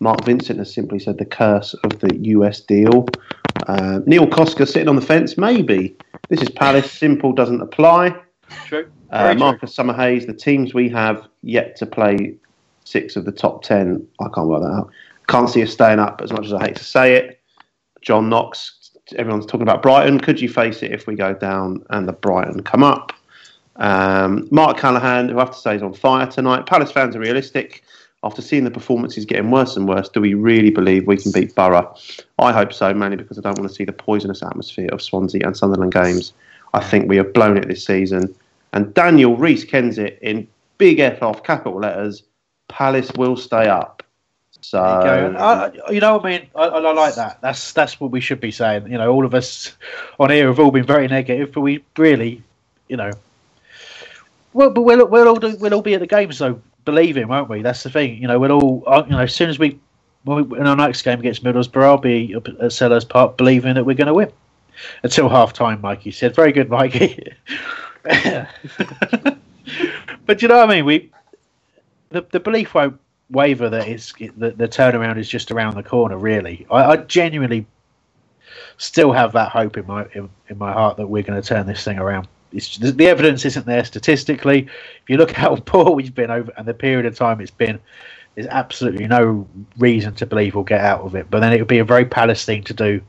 Mark Vincent has simply said the curse of the US deal. Uh, Neil Koska sitting on the fence, maybe. This is Palace, simple doesn't apply. True. Uh, Marcus Summerhays, the teams we have yet to play six of the top ten. I can't work that out. Can't see us staying up as much as I hate to say it. John Knox, everyone's talking about Brighton. Could you face it if we go down and the Brighton come up? Um, Mark Callahan, who I have to say is on fire tonight. Palace fans are realistic. After seeing the performances getting worse and worse, do we really believe we can beat Boro? I hope so, mainly because I don't want to see the poisonous atmosphere of Swansea and Sunderland games. I think we have blown it this season. And Daniel Reese Kensit in big F off capital letters, Palace will stay up. So you. I, you know what I mean? I, I like that. That's that's what we should be saying. You know, all of us on here have all been very negative, but we really, you know, well, but we'll we'll all do, we'll all be at the games though, him, won't we? That's the thing. You know, we'll all uh, you know as soon as we when we in our next game against Middlesbrough, I'll be at Selhurst Park believing that we're going to win until half time. Mikey said, "Very good, Mikey." *laughs* but you know what I mean? We the the belief won't waver that it's the, the turnaround is just around the corner. Really, I, I genuinely still have that hope in my in, in my heart that we're going to turn this thing around. It's, the, the evidence isn't there statistically. If you look *laughs* how poor we've been over and the period of time it's been, there's absolutely no reason to believe we'll get out of it. But then it would be a very Palace thing to do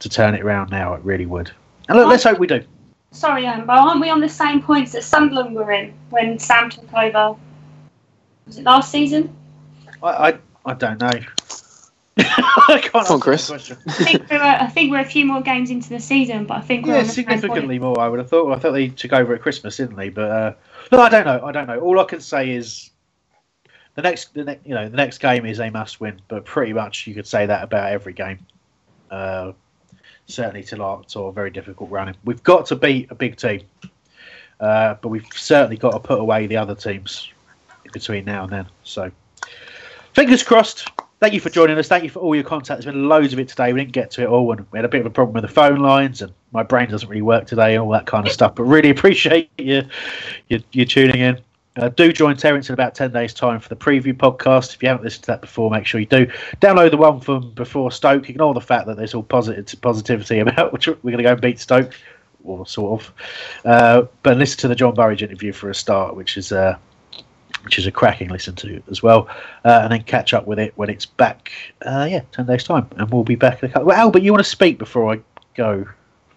to turn it around now. It really would. And look, let's hope we do. Sorry, Amber, aren't we on the same points that Sunderland were in when Sam took over? Was it last season? I I, I don't know. *laughs* I can't Come on, answer Chris. that question. I think, we're, I think we're a few more games into the season, but I think we're Yeah, on the same significantly more. I would have thought. Well, I thought they took over at Christmas, didn't they? But uh, no, I don't know. I don't know. All I can say is the next, the ne- you know, the next game is a must-win. But pretty much you could say that about every game. Uh, certainly to our to a very difficult running. We've got to beat a big team, uh, but we've certainly got to put away the other teams between now and then. So fingers crossed. Thank you for joining us. Thank you for all your contact. There's been loads of it today. We didn't get to it all, and we had a bit of a problem with the phone lines, and my brain doesn't really work today, and all that kind of stuff. But really *laughs* appreciate you you, you tuning in. Uh, do join Terence in about 10 days' time for the preview podcast. If you haven't listened to that before, make sure you do. Download the one from before Stoke. Ignore the fact that there's all positive positivity about *laughs* which we're going to go and beat Stoke, or sort of. Uh, but listen to the John Burridge interview for a start, which is uh, which is a cracking listen to as well. Uh, and then catch up with it when it's back, uh, yeah, 10 days' time. And we'll be back in a couple. Well, Albert, you want to speak before I go?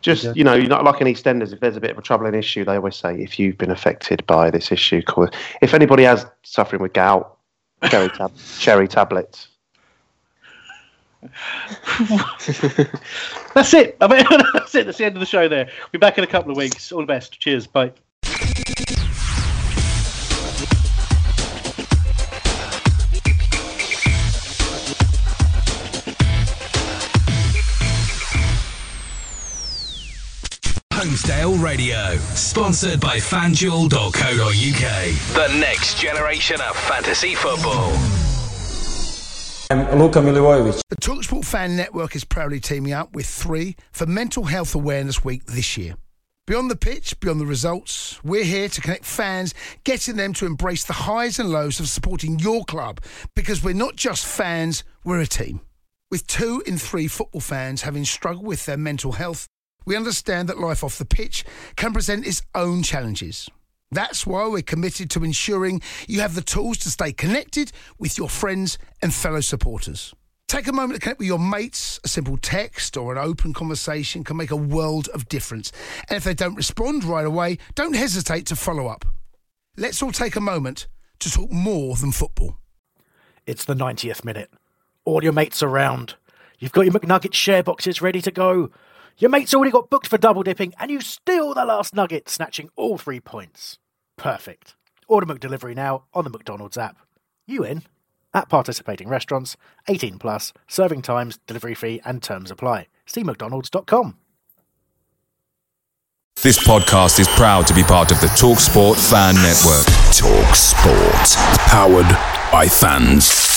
Just you know, you're not like in EastEnders. If there's a bit of a troubling issue, they always say if you've been affected by this issue, call. If anybody has suffering with gout, cherry tab, *laughs* cherry tablets. *laughs* That's it. I mean, *laughs* that's it. That's the end of the show there. We'll be back in a couple of weeks. All the best. Cheers. Bye. Radio, sponsored by FanDuel.co.uk. The next generation of fantasy football. I'm Luka Milivojevic. The Talksport Fan Network is proudly teaming up with three for Mental Health Awareness Week this year. Beyond the pitch, beyond the results, we're here to connect fans, getting them to embrace the highs and lows of supporting your club because we're not just fans, we're a team. With two in three football fans having struggled with their mental health, we understand that life off the pitch can present its own challenges. That's why we're committed to ensuring you have the tools to stay connected with your friends and fellow supporters. Take a moment to connect with your mates. A simple text or an open conversation can make a world of difference. And if they don't respond right away, don't hesitate to follow up. Let's all take a moment to talk more than football. It's the 90th minute. All your mates around. You've got your McNugget share boxes ready to go. Your mate's already got booked for double dipping, and you steal the last nugget, snatching all three points. Perfect. Order McDelivery now on the McDonald's app. You in? At participating restaurants, 18 plus, serving times, delivery fee, and terms apply. See McDonald's.com. This podcast is proud to be part of the TalkSport Fan Network. Talk Sport. Powered by fans.